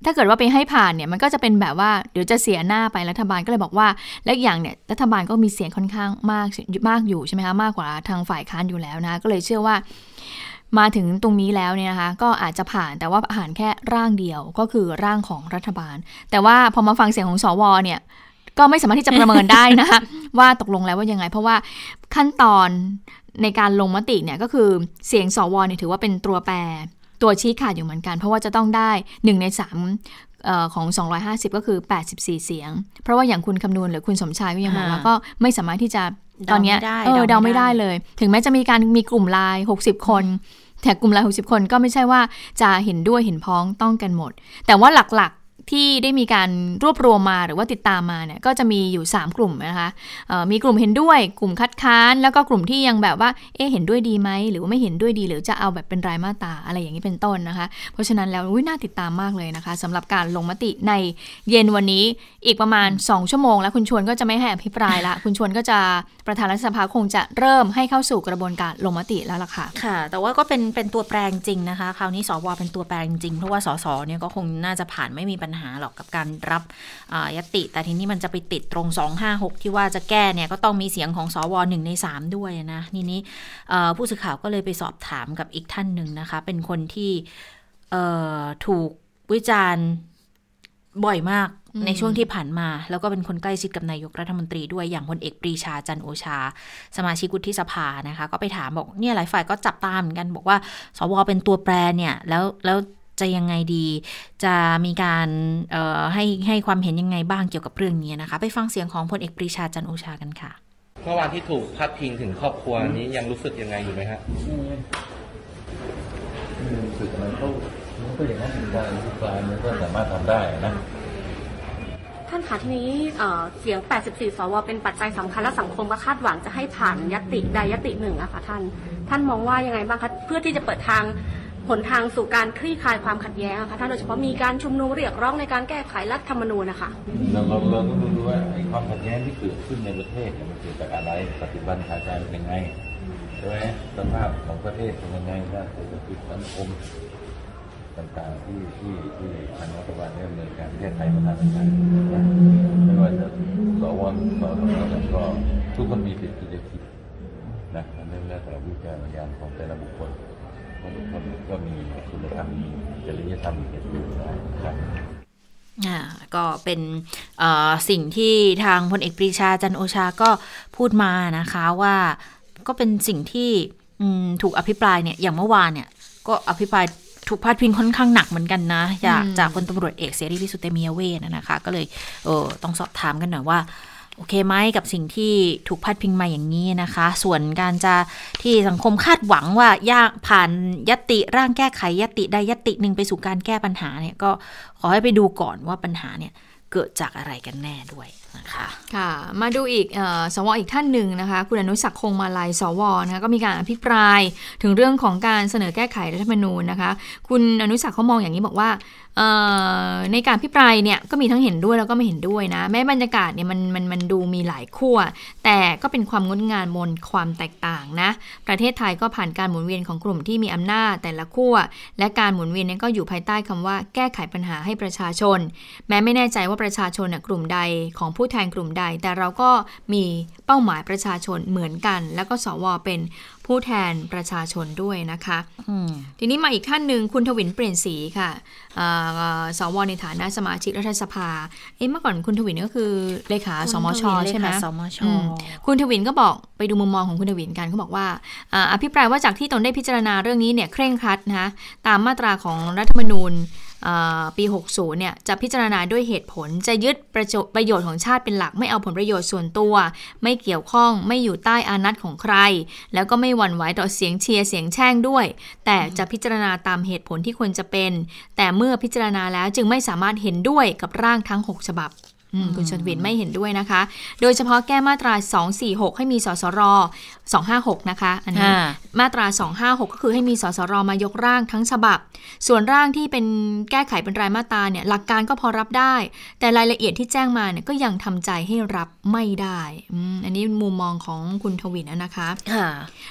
ถ้าเกิดว่าไปให้ผ่านเนี่ยมันก็จะเป็นแบบว่าเดี๋ยวจะเสียหน้าไปรัฐบาลก็เลยบอกว่า และอย่างเนี่ยรัฐบาลก็มีเสียงค่อนข้างมากมากอยู่ใช่ไหมคะมากกว่าทางฝ่ายค้านอยู่แล้วนะก็เลยเชื่อว่า มาถึงตรงนี้แล้วเนี่ยนะคะก็อาจจะผ่านแต่ว่าผ่านแค่ร่างเดียวก็คือร่างของรัฐบาล แต่ว่าพอมาฟังเสียงของสวเนี่ยก็ไม่สามารถที่จะประเมินได้นะคะว่าตกลงแล้วว่ายังไง เพราะว่าขั้นตอนในการลงมติเนี่ยก็คือเสียงสวเนี่ยถือว่าเป็นตัวแปรตัวชี้ขาดอยู่เหมือนกัน เพราะว่าจะต้องได้ 1 ใน3เอ่อของ 250 ก็คือ 84 เสียง เพราะว่าอย่างคุณคำนวณหรือคุณสมชายก็ยังบอกว่าอ่าก็ไม่สามารถที่จะ ตอนเนี้ยเดาไม่ได้เออเดาเดาไม่ไม่ได้ได้เลย ถึงแม้จะมีการมีกลุ่มไลน์60 คน แต่กลุ่มไลน์60 คนก็ไม่ใช่ว่าจะเห็นด้วยเห็นพ้องต้องกันหมด แต่ว่าหลักๆ ที่ได้มีการรวบรวมมาหรือว่าติดตามมาเนี่ยก็จะมีอยู่ 3 กลุ่มนะคะมีกลุ่มเห็นด้วยกลุ่มคัดค้าน แล้วก็กลุ่มที่ยังแบบว่าเอ๊เห็นด้วยดีไหมหรือว่าไม่เห็นด้วยดี หรือจะเอาแบบเป็นรายมาตราอะไรอย่างนี้เป็นต้นนะคะ เพราะฉะนั้นแล้วอุ๊ยน่าติดตามมากเลยนะคะสำหรับการลงมติในเย็นวันนี้อีกประมาณ 2 ชั่วโมง แล้วคุณชวนก็จะไม่ให้อภิปรายละคุณชวนก็จะประธานรัฐสภาคงจะเริ่มให้เข้าสู่กระบวนการลงมติแล้วล่ะค่ะค่ะ แต่ว่าก็เป็นเป็นตัวแปรจริงนะคะ คราวนี้สวเป็นตัวแปรจริงเพราะว่าสสเนี่ยก็คงน่าจะผ่านไม่มีปัญหาหรอกกับการรับอ่ายติ แต่ทีนี้มันจะไปติดตรง 256 ที่ว่าจะแก้เนี่ยก็ต้องมีเสียงของสวหนึ่งใน 3 ด้วยนะนี่นี้เอ่อผู้สื่อข่าวก็เลยไปสอบถามกับอีกท่านหนึ่งนะคะ เป็นคนที่เอ่อถูกวิจารณ์บ่อยมากอืมในช่วงที่ผ่านมา แล้วก็เป็นคนใกล้ชิดกับนายกรัฐมนตรีด้วยอย่างพลเอกปรีชาจันทร์โอชา สมาชิกวุฒิสภานะคะ ก็ไปถามบอกเนี่ยหลายฝ่ายก็จับตามเหมือนกันบอกว่า สวเป็นตัวแปรเนี่ย แล้วแล้ว จะยังไงดี จะมีการเอ่อให้ให้ความเห็นยังไงบ้างเกี่ยวกับเรื่องนี้นะคะ ไปฟังเสียงของพลเอกปรีชาจันทร์โอชากันค่ะ เมื่อวานที่ถูกพัดพิงถึงครอบครัวนี้ยังรู้สึกยังไงอยู่ไหมฮะรู้สึกมันก็มันก็อย่างนั้นถึงการอภิปรายมันก็สามารถทำได้นะท่านคะทีนี้เอ่อเสียง 84 สว เป็นปัจจัยสำคัญและสังคมก็คาดหวังจะให้ผ่านยติใดยติหนึ่งอะค่ะท่าน ท่านมองว่ายังไงบ้างคะ เพื่อที่จะเปิดทาง หนทางสู่การคลี่คลายความขัดแย้งอะคะท่านโดยเฉพาะมีการชุมนุมเรียกร้องในการแก้ไขรัฐธรรมนูญนะคะเราเราเราต้องดูว่าไอ้ความขัดแย้งที่เกิดขึ้นในประเทศเนี่ยมันเกิดจากอะไรปฏิบัติขาการเป็นยังไงใช่ไหมสภาพของประเทศเป็นยังไงด้านเศรษฐกิจสังคมต่างๆที่ที่ที่ทางรัฐบาลได้ดำเนินการแก้ไขปัญหาต่างๆนะไม่ว่าจะสวมีก็ก็ทุกคนมีสิทธิ์ที่จะคิดนะมันเรื่องแล้วแต่วิจารณญาณของแต่ละบุคคล เพราะทุกคนก็มีคุณธรรมมีจริยธรรมมีเหตุผลได้ครับอ่าก็เป็นเอ่อสิ่งที่ทางพลเอกปรีชาจันทร์โอชาก็พูดมานะคะว่าก็เป็นสิ่งที่อืมถูกอภิปรายเนี่ยอย่างเมื่อวานเนี่ยก็อภิปรายถูกพาดพิงค่อนข้างหนักเหมือนกันนะจากอืมจากพลตำรวจเอกเสรีพิสุทธิ์เตมียเวทนะคะ ก็เลยเออต้องสอบถามกันหน่อยว่า โอเคไหมกับสิ่งที่ถูกพาดพิงมาอย่างนี้นะคะ ส่วนการจะที่สังคมคาดหวังว่ายากผ่านยติร่างแก้ไขยติใดยติหนึ่งไปสู่การแก้ปัญหาเนี่ยก็ขอให้ไปดูก่อนว่าปัญหาเนี่ยเกิดจากอะไรกันแน่ด้วยนะคะค่ะมาดูอีกอสวอีกท่านหนึ่งนะคะ คุณอนุสักคงมาลัยสวนะคะก็มีการอภิปรายถึงเรื่องของการเสนอแก้ไขรัฐธรรมนูญนะคะ คุณอนุสักเขามองอย่างนี้บอกว่าในการอภิปรายเนี่ยก็มีทั้งเห็นด้วยแล้วก็ไม่เห็นด้วยนะ แม้บรรยากาศเนี่ยมันมันมันดูมีหลายขั้วแต่ก็เป็นความงดงามมนความแตกต่างนะประเทศไทยก็ผ่านการหมุนเวียนของกลุ่มที่มีอำนาจแต่ละขั้วและการหมุนเวียนนี้ก็อยู่ภายใต้คำว่าแก้ไขปัญหาให้ประชาชน แม้ไม่แน่ใจว่าประชาชนน่ะกลุ่มใดของผู้แทนกลุ่มใด แต่เราก็มีเป้าหมายประชาชนเหมือนกัน แล้วก็สวเป็นผู้แทนประชาชนด้วยนะคะอืมทีนี้มาอีกท่านหนึ่งคุณทวินเปลี่ยนสีค่ะเอ่อสวในฐานะสมาชิกรัฐสภาเอ๊ะเมื่อก่อนคุณทวินก็คือเลขาสมชคุณทวินใช่ไหมเลขาสมชอืมคุณทวินก็บอกไปดูมุมมองของคุณทวินกันเขาบอกว่าอ่าอภิปรายว่าจากที่ตนได้พิจารณาเรื่องนี้เนี่ยเคร่งครัดนะคะตามมาตราของรัฐธรรมนูญอ่า ปี 60 เนี่ยจะพิจารณาด้วยเหตุผลจะยึดประโยชน์ประโยชน์ของชาติเป็นหลัก ไม่เอาผลประโยชน์ส่วนตัว ไม่เกี่ยวข้องไม่อยู่ใต้อานัตของใคร แล้วก็ไม่หวั่นไหวต่อเสียงเชียร์เสียงแช่งด้วย แต่จะพิจารณาตามเหตุผลที่ควรจะเป็น แต่เมื่อพิจารณาแล้วจึงไม่สามารถเห็นด้วยกับร่างทั้ง 6 ฉบับ คุณชนวินไม่เห็นด้วยนะคะ โดยเฉพาะแก้มาตรา 246 ให้มีสสร 256 นะคะ อันนี้อ่ามาตรา 256 ก็คือให้มีสสรมายกร่างทั้งฉบับ ส่วนร่างที่เป็นแก้ไขเป็นรายมาตราเนี่ยหลักการก็พอรับได้ แต่รายละเอียดที่แจ้งมาเนี่ยก็ยังทำใจให้รับไม่ได้อืมอันนี้มุมมองของคุณทวินนะคะค่ะ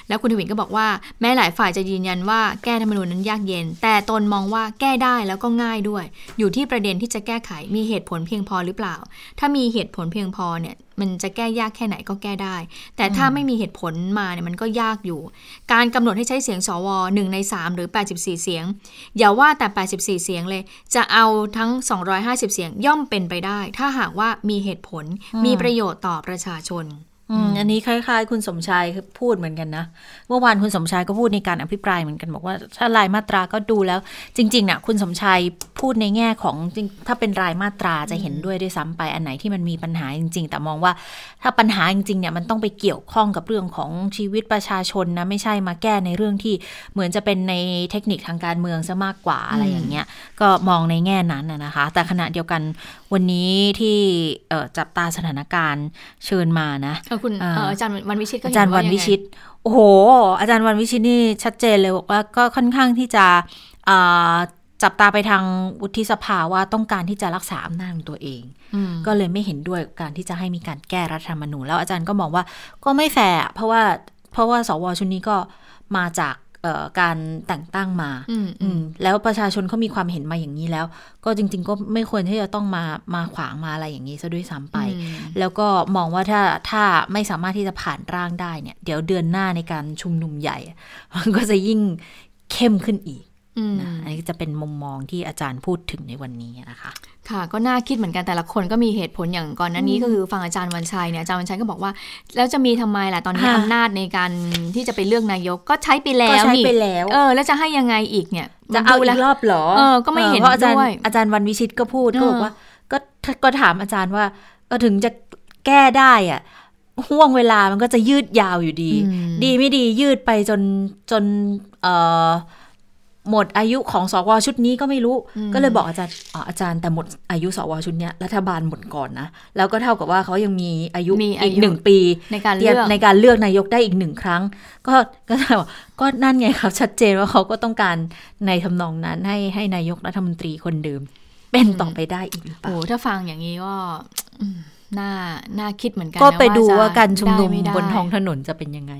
แล้วคุณทวินก็บอกว่าแม้หลายฝ่ายจะยืนยันว่าแก้ธรรมนูญนั้นยากเย็น แต่ตนมองว่าแก้ได้แล้วก็ง่ายด้วย อยู่ที่ประเด็นที่จะแก้ไขมีเหตุผลเพียงพอหรือเปล่าถ้ามีเหตุผลเพียงพอเนี่ยมันจะแก้ยากแค่ไหนก็แก้ได้ แต่ถ้าไม่มีเหตุผลมาเนี่ยมันก็ยากอยู่ การกำหนดให้ใช้เสียงสว1ใน 3 หรือ 84 เสียง อย่าว่าแต่ 84 เสียงเลย จะเอาทั้ง 250 เสียงย่อมเป็นไปได้ ถ้าหากว่ามีเหตุผลอืมมีประโยชน์ต่อประชาชน อืมอันนี้คล้ายๆ คุณสมชายพูดเหมือนกันนะเมื่อวานคุณสมชายก็พูดในการอภิปรายเหมือนกันบอกว่า ถ้ารายมาตราก็ดูแล้ว จริงๆน่ะคุณสมชายพูดในแง่ของจริงถ้าเป็นรายมาตราจะเห็นด้วยด้วยซ้ำไปอันไหนที่มันมีปัญหาจริง ๆ แต่มองว่าถ้าปัญหาจริงๆเนี่ยมันต้องไปเกี่ยวข้องกับเรื่องของชีวิตประชาชนนะไม่ใช่มาแก้ในเรื่องที่เหมือนจะเป็นในเทคนิคทางการเมืองซะมากกว่าอะไรอย่างเงี้ยก็มองในแง่นั้นนะคะ แต่ขณะเดียวกันวันนี้ที่จับตาสถานการณ์เชิญมานะคุณอ่าเอ่ออาจารย์วันวิชิตก็อาเห็จารย์ว่าวันยังไงวิชิต โอ้โห อาจารย์วันวิชิตนี่ชัดเจนเลยบอกว่าก็ค่อนข้างที่จะอ่าจับตาไปทางวุฒิสภาว่าต้องการที่จะรักษาอำนาจของตัวเองอืมก็เลยไม่เห็นด้วยกับการที่จะให้มีการแก้รัฐธรรมนูญแล้วอาจารย์ก็มองว่าก็ไม่แฟร์อะเพราะว่าเพราะว่าสวชุดนี้ก็มาจากเอ่อ การแต่งตั้งมาอืมอืมแล้วประชาชนเขามีความเห็นมาอย่างนี้แล้ว ก็จริง ๆ ก็ไม่ควรที่จะต้องมามาขวางมาอะไรอย่างนี้ซะด้วยซ้ำไปอืมแล้วก็มองว่าถ้าถ้าไม่สามารถที่จะผ่านร่างได้เนี่ย เดี๋ยวเดือนหน้าในการชุมนุมใหญ่ มันก็จะยิ่งเข้มขึ้นอีก อืมนะอันนี้จะเป็นมุมมองที่อาจารย์พูดถึงในวันนี้นะคะ ค่ะ ก็น่าคิดเหมือนกันแต่ละคนก็มีเหตุผลอย่างก่อนหน้านี้ก็คือฟังอาจารย์วันชัยเนี่ยอาจารย์วันชัยก็บอกว่า แล้วจะมีทำไมล่ะตอนนี้ค่ะอำนาจในการที่จะไปเลือกนายกก็ใช้ไปแล้วก็ใช้นี่ไปแล้วเออ แล้วจะให้ยังไงอีกเนี่ย จะเอาดูอีแล้วกรอบเหรอเออก็ไม่เห็นพราะอาจารย์ด้วยอาจารย์วันวิชิตก็พูดเออก็บอกว่า ก็ก็ถามอาจารย์ว่าก็ถึงจะแก้ได้อะห่วงเวลามันก็จะยืดยาวอยู่ดีอืมดีไม่ดียืดไปจนจน เอ่อ หมดอายุของสวชุดนี้ก็ไม่รู้ ก็เลยบอกอาจารย์อ๋ออาจารย์แต่หมดอายุสวชุดเนี้ยรัฐบาลหมดก่อนนะ แล้วก็เท่ากับว่าเขายังมีอายุมีอาอีกยุหนึ่งปี ในการเลือกในการเลือกนายกได้อีกหนึ่งครั้ง ก็ก็จะบอกก็นั่นไงครับ ชัดเจนว่าเขาก็ต้องการในทำนองนั้นให้ให้นายกรัฐมนตรีคนเดิม เป็นต่อไปได้อีกหรือเปโอ้ล่าถ้าฟังอย่างนี้ก็อืมน่าน่าคิดเหมือนกันก็นะไปดูจะว่าการชุมนุมได้ไได้บนท้องถนนจะเป็นยังไง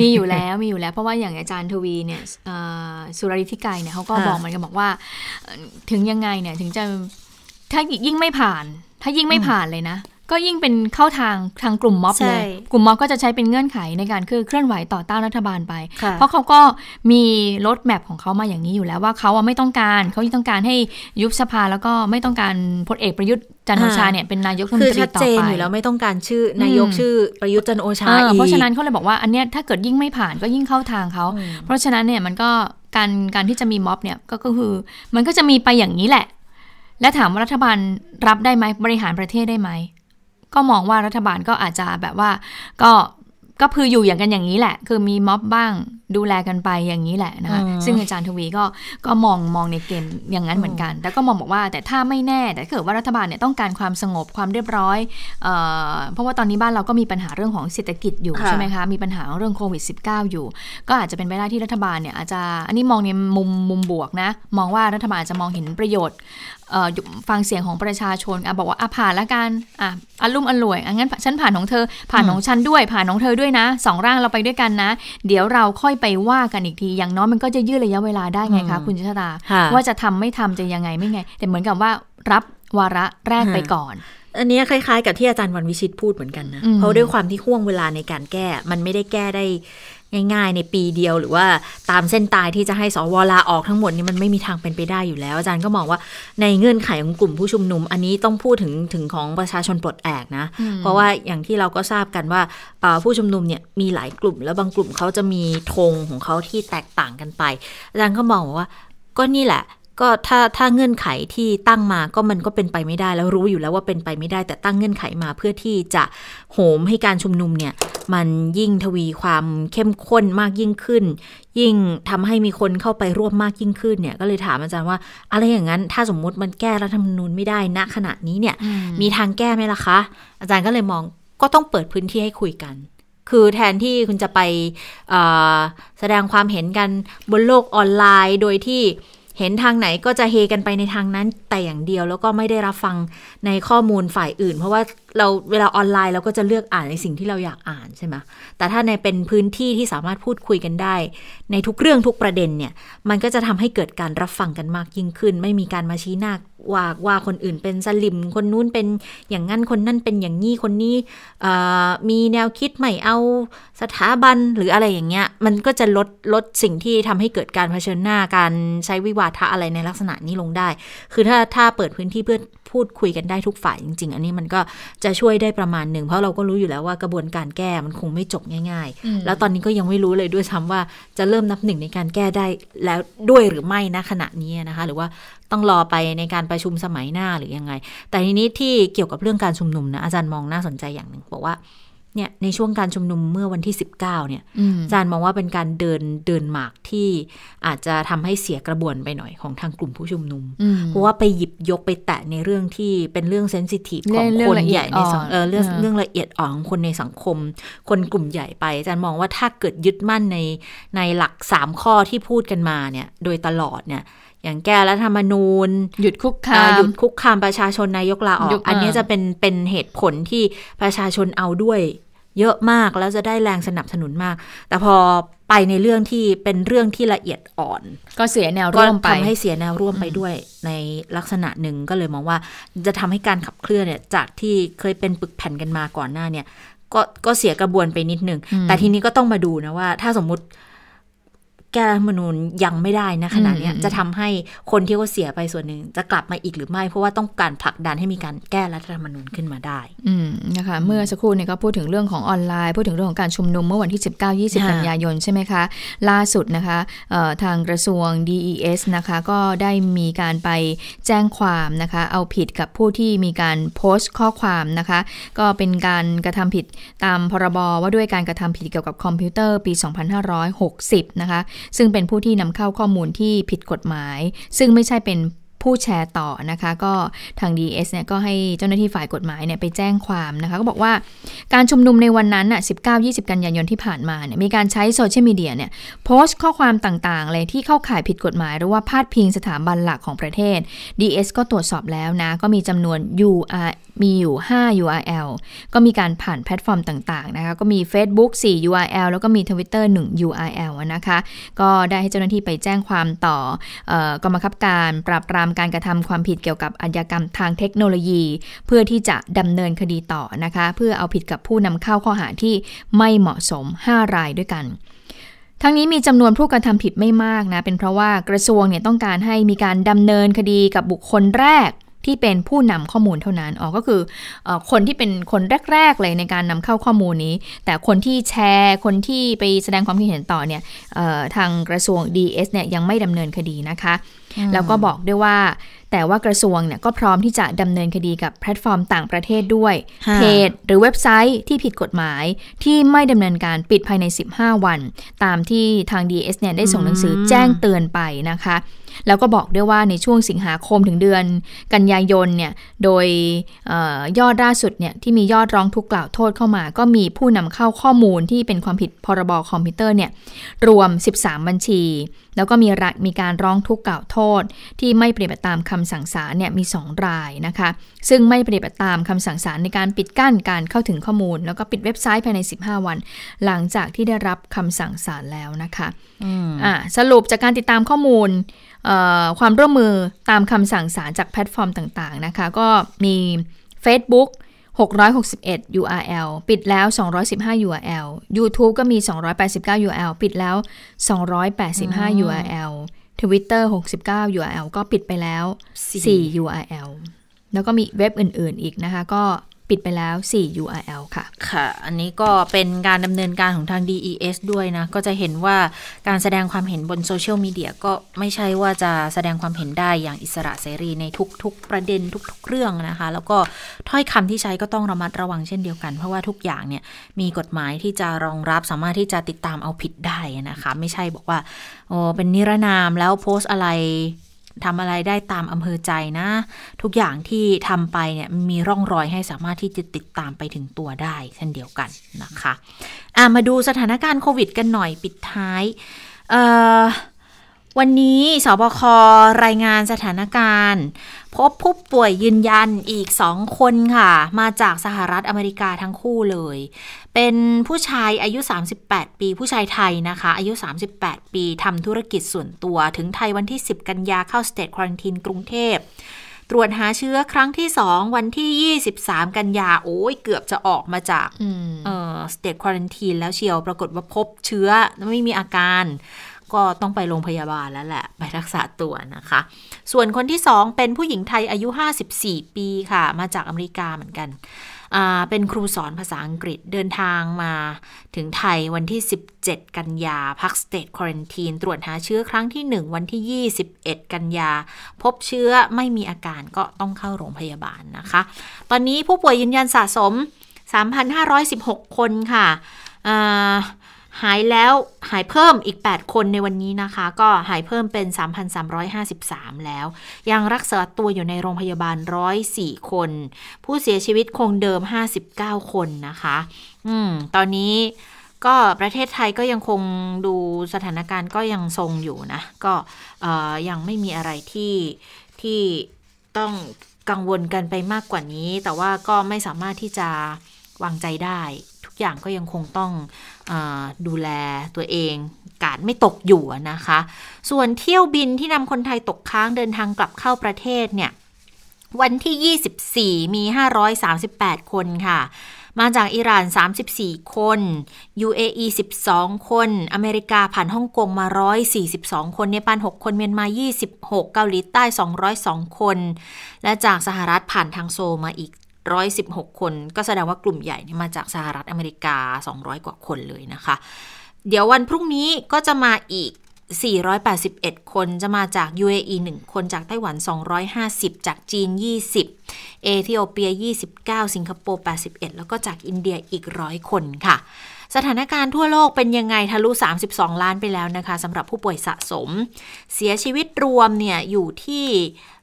มีอยู่แล้วมีอยู่แล้ว เพราะว่าอย่างอาจารย์ทวีเนี่ยเอ่อสุรฤทธิไกรเนี่ยเขาก็ค่ะบอกเหมือนกันบอกว่าเอ่อถึงยังไงเนี่ยถึงจะถ้ายิ่งไม่ผ่าน ถ้ายิ่งไม่ผ่านเลยนะ ก็ก็ยิ่งเป็นเข้าทางทางกลุ่มม็อบใช่เลย กลุ่มม็อบก็จะใช้เป็นเงื่อนไขในการคือเคลื่อนไหวต่อต้านรัฐบาลไปค่ะเพราะเขาก็มีรถแมพของเขามาอย่างนี้อยู่แล้วว่าเขาอะไม่ต้องการเขาต้องการให้ยุบสภาแล้วก็ไม่ต้องการพลเอกประยุทธ์จันทร์โอชาเนี่ยเป็นนายกรัฐมคืนอตรีชัดต่อเจนไปอยู่แล้วไม่ต้องการชื่อนายกอืมชื่อประยุทธ์จันทร์โอชาเอออีกเพราะฉะนั้นเขาเลยบอกว่าอันเนี้ยถ้าเกิดยิ่งไม่ผ่านก็ยิ่งเข้าทางเขาเพราะฉะนั้นเนี่ยมันก็การการที่จะมีม็อบเนี่ยก็ก็คือ มันก็จะมีไปอย่างนี้แหละ และถามว่ารัฐบาลรับได้ไหมบริหารประเทศได้ไหม ก็มองว่ารัฐบาลก็อาจจะแบบว่าก็ก็คืออยู่อย่างกันอย่างนี้แหละ คือมีม็อบบ้างดูแลกันไปอย่างนี้แหละนะคะอืมซึ่งอาจารย์ทวีก็ก็มองมองในเกมอย่างนั้นเหมือนกัน แต่ก็มองบอกว่าแต่ถ้าไม่แน่ แต่ถ้าเกิดว่ารัฐบาลเนี่ยต้องการความสงบความเรียบร้อยเอ่อเพราะว่าตอนนี้บ้านเราก็มีปัญหาเรื่องของเศรษฐกิจอยู่ค่ะใช่ไหมคะมีปัญหาเรื่องโควิด -19 อยู่ ก็อาจจะเป็นไปได้ที่รัฐบาลเนี่ยอาจจะอันนี้มองในมุมมุมบวกนะ มองว่ารัฐบาลอาจจะมองเห็นประโยชน์เอ่อฟังเสียงของประชาชนอะบอกว่าอะผ่านละกันอะอารมณ์อร่วยอะงั้นฉันผ่านของเธอ ผ่านของฉันด้วย ผ่านของเธอด้วยนะสองร่างเราไปด้วยกันนะ เดี๋ยวเราค่อยไปว่ากันอีกที อย่างน้อยมันก็จะยืดระยะเวลาได้ไงคะอืมคุณชดาค่ะว่าจะทำไม่ทำจะยังไงไม่ไง แต่เหมือนกับว่ารับวาระแรกไปก่อนอันเนี้ยคล้ายๆกับที่อาจารย์วันวิชิตพูดเหมือนกันนะอืมเพราะด้วยความที่ห่วงเวลาในการแก้ มันไม่ได้แก้ได้ ง่าย ๆ ในปีเดียวหรือว่าตามเส้นตายที่จะให้สวลาออกทั้งหมดนี่มันไม่มีทางเป็นไปได้อยู่แล้ว อาจารย์ก็มองว่าในเงื่อนไขของกลุ่มผู้ชุมนุม อันนี้ต้องพูดถึงถึงของประชาชนปลดแอกนะอืมเพราะว่าอย่างที่เราก็ทราบกันว่าเอ่อผู้ชุมนุมเนี่ยมีหลายกลุ่ม แล้วบางกลุ่มเขาจะมีธงของเขาที่แตกต่างกันไป อาจารย์ก็มองว่าก็นี่แหละ ก็ถ้าถ้าเงื่อนไขที่ตั้งมาก็มันก็เป็นไปไม่ได้ แล้วรู้อยู่แล้วว่าเป็นไปไม่ได้ แต่ตั้งเงื่อนไขมาเพื่อที่จะโหมให้การชุมนุมเนี่ย มันยิ่งทวีความเข้มข้นมากยิ่งขึ้น ยิ่งทำให้มีคนเข้าไปร่วมมากยิ่งขึ้นเนี่ย ก็เลยถามอาจารย์ว่า อะไรอย่างนั้น ถ้าสมมุติมันแก้รัฐธรรมนูญไม่ได้ณขณะนี้เนี่ย มีทางแก้ไหมล่ะคะ อาจารย์ก็เลยมองก็ต้องเปิดพื้นที่ให้คุยกันคือแทนที่คุณจะไปเอ่อแสดงความเห็นกันบนโลกออนไลน์ โดยที่ เห็นทางไหนก็จะเฮกันไปในทางนั้นแต่อย่างเดียวแล้วก็ไม่ได้รับฟังในข้อมูลฝ่ายอื่น เพราะว่าเราเวลาออนไลน์เราก็จะเลือกอ่านในสิ่งที่เราอยากอ่านใช่ไหมแต่ถ้าในเป็นพื้นที่ที่สามารถพูดคุยกันได้ ในทุกเรื่องทุกประเด็นเนี่ยมันก็จะทำให้เกิดการรับฟังกันมากยิ่งขึ้น ไม่มีการมาชี้หน้า ว่าว่าคนอื่นเป็นสลิม คนนู้นเป็นอย่างนั้นคนนั่นเป็นอย่างนี้คนนี้เอ่อมีแนวคิดไม่เอาสถาบันหรืออะไรอย่างเงี้ย มันก็จะลดลดสิ่งที่ทำให้เกิดการเผชิญหน้าการใช้วิวาทะอะไรในลักษณะนี้ลงได้ คือถ้าถ้าเปิดพื้นที่เพื่อพูดคุยกันได้ทุกฝ่ายจริง ๆ อันนี้มันก็จะช่วยได้ประมาณหนึ่งเพราะเราก็รู้อยู่แล้วว่ากระบวนการแก้มันคงไม่จบง่ายอืมๆแล้วตอนนี้ก็ยังไม่รู้เลยด้วยซ้ำว่าจะเริ่มนับหนึ่งในการแก้ได้แล้วด้วยหรือไม่นะขณะนี้นะคะ หรือว่า ต้องรอไปในการประชุมสมัยหน้าหรือยังไง แต่ทีนี้ที่เกี่ยวกับเรื่องการชุมนุมนะอาจารย์มองน่าสนใจอย่างหนึ่งบอกว่าเนี่ยในช่วงการชุมนุมเมื่อวันที่ 19เนี่ยอืมอาจารย์มองว่าเป็นการเดินเดินหมากที่อาจจะทำให้เสียกระบวนไปหน่อยของทางกลุ่มผู้ชุมนุมอืมเพราะว่าไปหยิบยกไปแตะในเรื่องที่เป็นเรื่องเซนซิทีฟของเรื่องคนละเอีใหยดญ่ในสังอ่อนเออเรื่องอ่าเรื่องละเอียดอ่อนของคนในสังคม คนกลุ่มใหญ่ไปอาจารย์มองว่าถ้าเกิดยึดมั่นในในหลักสามข้อที่พูดกันมาเนี่ยโดยตลอดเนี่ย อย่างแก้รัฐธรรมนูญ หยุดคุกคาอ่ามหยุดคุกคามประชาชนนายกลาออยกกอันเนี้ยอ่าจะเป็นเป็นเหตุผลที่ประชาชนเอาด้วย เยอะมากแล้วจะได้แรงสนับสนุนมาก แต่พอไปในเรื่องที่เป็นเรื่องที่ละเอียดอ่อน ก็เสียแนวก็ร่วมไปทำให้เสียแนวร่วมไปด้วยในลักษณะหนึ่งก็เลยมองว่าจะทำให้การขับเคลื่อนเนี่ยจากที่เคยเป็นปึกแผ่นกันมาก่อนหน้าเนี่ยก็ก็เสียกระบวนไปนิดนึงอืมแต่ทีนี้ก็ต้องมาดูนะว่า ถ้าสมมุติ แก้รัฐธรรมนูญยังไม่ได้นะขณะเนี้ยอืมจะทำให้คนที่เขาเสียไปส่วนหนึ่งจะกลับมาอีกหรือไม่ เพราะว่าต้องการผลักดันให้มีการแก้รัฐธรรมนูญขึ้นมาได้อืมนะคะ เมื่อสักครู่เนี่ยก็พูดถึงเรื่องของออนไลน์ พูดถึงเรื่องของการชุมนุมเมื่อวันที่ 19 20ค่ะกันยายนใช่ไหมคะ ล่าสุดนะคะเอ่อทางกระทรวง DES นะคะก็ได้มีการไปแจ้งความนะคะเอาผิดกับผู้ที่มีการโพสต์ข้อความนะคะก็เป็นการกระทำผิดตามพรบว่าด้วยการกระทำผิดเกี่ยวกับคอมพิวเตอร์ปี 2560 นะคะซึ่งเป็นผู้ที่นำเข้าข้อมูลที่ผิดกฎหมาย ซึ่งไม่ใช่เป็น ผู้แชร์ต่อนะคะ ก็ทาง DS เนี่ยก็ให้เจ้าหน้าที่ฝ่ายกฎหมายเนี่ยไปแจ้งความนะคะ ก็บอกว่าการชุมนุมในวันนั้นน่ะ19-20 กันยายนที่ผ่านมาเนี่ยมีการใช้โซเชียลมีเดียเนี่ยโพสต์ข้อความต่างๆ เลยที่เข้าข่ายผิดกฎหมาย หรือว่าพาดพิงสถาบันหลักของประเทศ DS ก็ตรวจสอบแล้วนะ ก็มีจำนวน URL มีอยู่ 5 URL ก็มีการผ่านแพลตฟอร์มต่าง ๆ นะคะ ก็มี Facebook 4 URL แล้วก็มี Twitter 1 URL อะนะคะ ก็ได้ให้เจ้าหน้าที่ไปแจ้งความต่อเออกองบังคับการปราบปรามการกระทำความผิดเกี่ยวกับอาชญากรรมทางเทคโนโลยี เพื่อที่จะดำเนินคดีต่อนะคะ เพื่อเอาผิดกับผู้นำเข้าข้อหาที่ไม่เหมาะสม 5 รายด้วยกันทั้งนี้มีจำนวนผู้กระทำผิดไม่มากนะ เป็นเพราะว่ากระทรวงเนี่ยต้องการให้มีการดำเนินคดีกับบุคคลแรกที่เป็นผู้นำข้อมูลเท่านั้นอ๋อก็คืออคนที่เป็นคนแรก ๆ เลยในการนำเข้าข้อมูลนี้ แต่คนที่แชร์ คนที่ไปแสดงความคิดเห็นต่อเนี่ยทางกระทรวง DS เนี่ยยังไม่ดำเนินคดีนะคะ แล้วก็บอกด้วยว่า แต่ว่ากระทรวงเนี่ยก็พร้อมที่จะดำเนินคดีกับแพลตฟอร์มต่างประเทศด้วย เพจหรือเว็บไซต์ที่ผิดกฎหมายที่ไม่ดำเนินการปิดภายใน 15 วัน ตามที่ทาง DS เนี่ยได้ส่งหนังสือแจ้งเตือนไปนะคะ แล้วก็บอกด้วยว่าในช่วงสิงหาคมถึงเดือน กันยายนเนี่ยโดยยอดล่าสุดเนี่ยที่มียอดร้องทุกข์กล่าวโทษเข้ามา ก็มีผู้นำเข้าข้อมูลที่เป็นความผิดพรบคอมพิวเตอร์เนี่ยรวม 13 บัญชีแล้วก็มีมีการร้องทุกข์กล่าวโทษ ที่ไม่ปฏิบัติตามคำสั่งศาลเนี่ยมี 2 รายนะคะ ซึ่งไม่ปฏิบัติตามคำสั่งศาลในการปิดกั้นการเข้าถึงข้อมูล แล้วก็ปิดเว็บไซต์ภายใน 15 วัน หลังจากที่ได้รับคำสั่งศาลแล้วนะคะอ่าสรุปจากการติดตามข้อมูลความร่วมมือตามคำสั่งศาลจากแพลตฟอร์มต่างๆนะคะ ก็มี Facebook 661 URL ปิดแล้ว 215 URL YouTube ก็มี 289 URL ปิดแล้ว 285 URL Twitter 69 URL ก็ปิดไปแล้ว 4 URL แล้วก็มีเว็บอื่น ๆ อีกนะคะ ก็ ปิดไปแล้ว 4 URL ค่ะ ค่ะ อันนี้ก็เป็นการดำเนินการของทาง DES ด้วยนะ ก็จะเห็นว่าการแสดงความเห็นบนโซเชียลมีเดียก็ไม่ใช่ว่าจะแสดงความเห็นได้อย่างอิสระเสรีในทุก ๆ ประเด็นทุก ๆ เรื่องนะคะ แล้วก็ถ้อยคำที่ใช้ก็ต้องระมัดระวังเช่นเดียวกัน เพราะว่าทุกอย่างเนี่ยมีกฎหมายที่จะรองรับสามารถที่จะติดตามเอาผิดได้นะคะ ไม่ใช่บอกว่าโอ้เป็นนิรนามแล้วโพสอะไร ทำอะไรได้ตามอำเภอใจนะ ทุกอย่างที่ทำไปเนี่ยมีร่องรอยให้สามารถที่จะติดตามไปถึงตัวได้เช่นเดียวกันนะคะะมาดูสถานการณ์โควิดกันหน่อยปิดท้าย วันนี้สบครายงานสถานการณ์ พบผู้ป่วยยืนยันอีกสองคนค่ะ มาจากสหรัฐอเมริกาทั้งคู่เลย เป็นผู้ชายอายุ 38 ปี ผู้ชายไทยนะคะ อายุ 38 ปีทำธุรกิจส่วนตัวถึงไทยวันที่ 10 กันยาเข้าสเตทควอนตินกรุงเทพตรวจหาเชื้อครั้งที่ 2 วันที่ 23 กันยา โอ้ยเกือบจะออกมาจากเออสเตทควอนตินแล้วเชียวปรากฏว่าพบเชื้อไม่มีอาการ ก็ต้องไปโรงพยาบาลแล้วแหละ ไปรักษาตัวนะคะ ส่วนคนที่สองเป็นผู้หญิงไทยอายุ 54 ปีค่ะ มาจากอเมริกาเหมือนกัน เป็นครูสอนภาษาอังกฤษเดินทางมาถึงไทยวันที่ 17 กันยาพักสเตทควอนตีนตรวจหาเชื้อครั้งที่ 1 วันที่ 21 กันยา พบเชื้อไม่มีอาการก็ต้องเข้าโรงพยาบาลนะคะ ตอนนี้ผู้ป่วยยืนยันสะสม 3,516 คนค่ะ หายแล้วหายเพิ่มอีก 8 คนในวันนี้นะคะ ก็หายเพิ่มเป็น 3,353 แล้ว ยังรักษาตัวอยู่ในโรงพยาบาล 104 คน ผู้เสียชีวิตคงเดิม 59 คนนะคะ อืม ตอนนี้ก็ประเทศไทยก็ยังคงดูสถานการณ์ก็ยังทรงอยู่นะ ก็ยังไม่มีอะไรที่ที่ต้องกังวลกันไปมากกว่านี้ แต่ว่าก็ไม่สามารถที่จะวางใจได้ กอย่างก็ยังคงต้องอดูแลตัวเองกาดไม่ตกอยู่นะคะ ส่วนเที่ยวบินที่นำคนไทยตกค้างเดินทางกลับเข้าประเทศเนี่ยวันที่ 24 มี 538 คนค่ะ มาจากอิหร่าน 34 คน UAE 12 คน อเมริกาผ่านฮ่องกงมา 142 คนเนปาล6 คนเมียนมา 26 เกาหลีใต้ 202 คน และจากสหรัฐผ่านทางโซมาอีก 116 คน ก็แสดงว่ากลุ่มใหญ่มาจากสหรัฐอเมริกา 200 กว่าคนเลยนะคะ เดี๋ยววันพรุ่งนี้ก็จะมาอีก 481 คนจะมาจาก UAE 1 คนจากไต้หวัน 250 จากจีน 20 เอธิโอเปีย 29 สิงคโปร์ 81 แล้วก็จากอินเดียอีกร้อยคนค่ะสถานการณ์ทั่วโลกเป็นยังไงทะลุ 32 ล้านไปแล้วนะคะสำหรับผู้ป่วยสะสม เสียชีวิตรวมเนี่ยอยู่ที่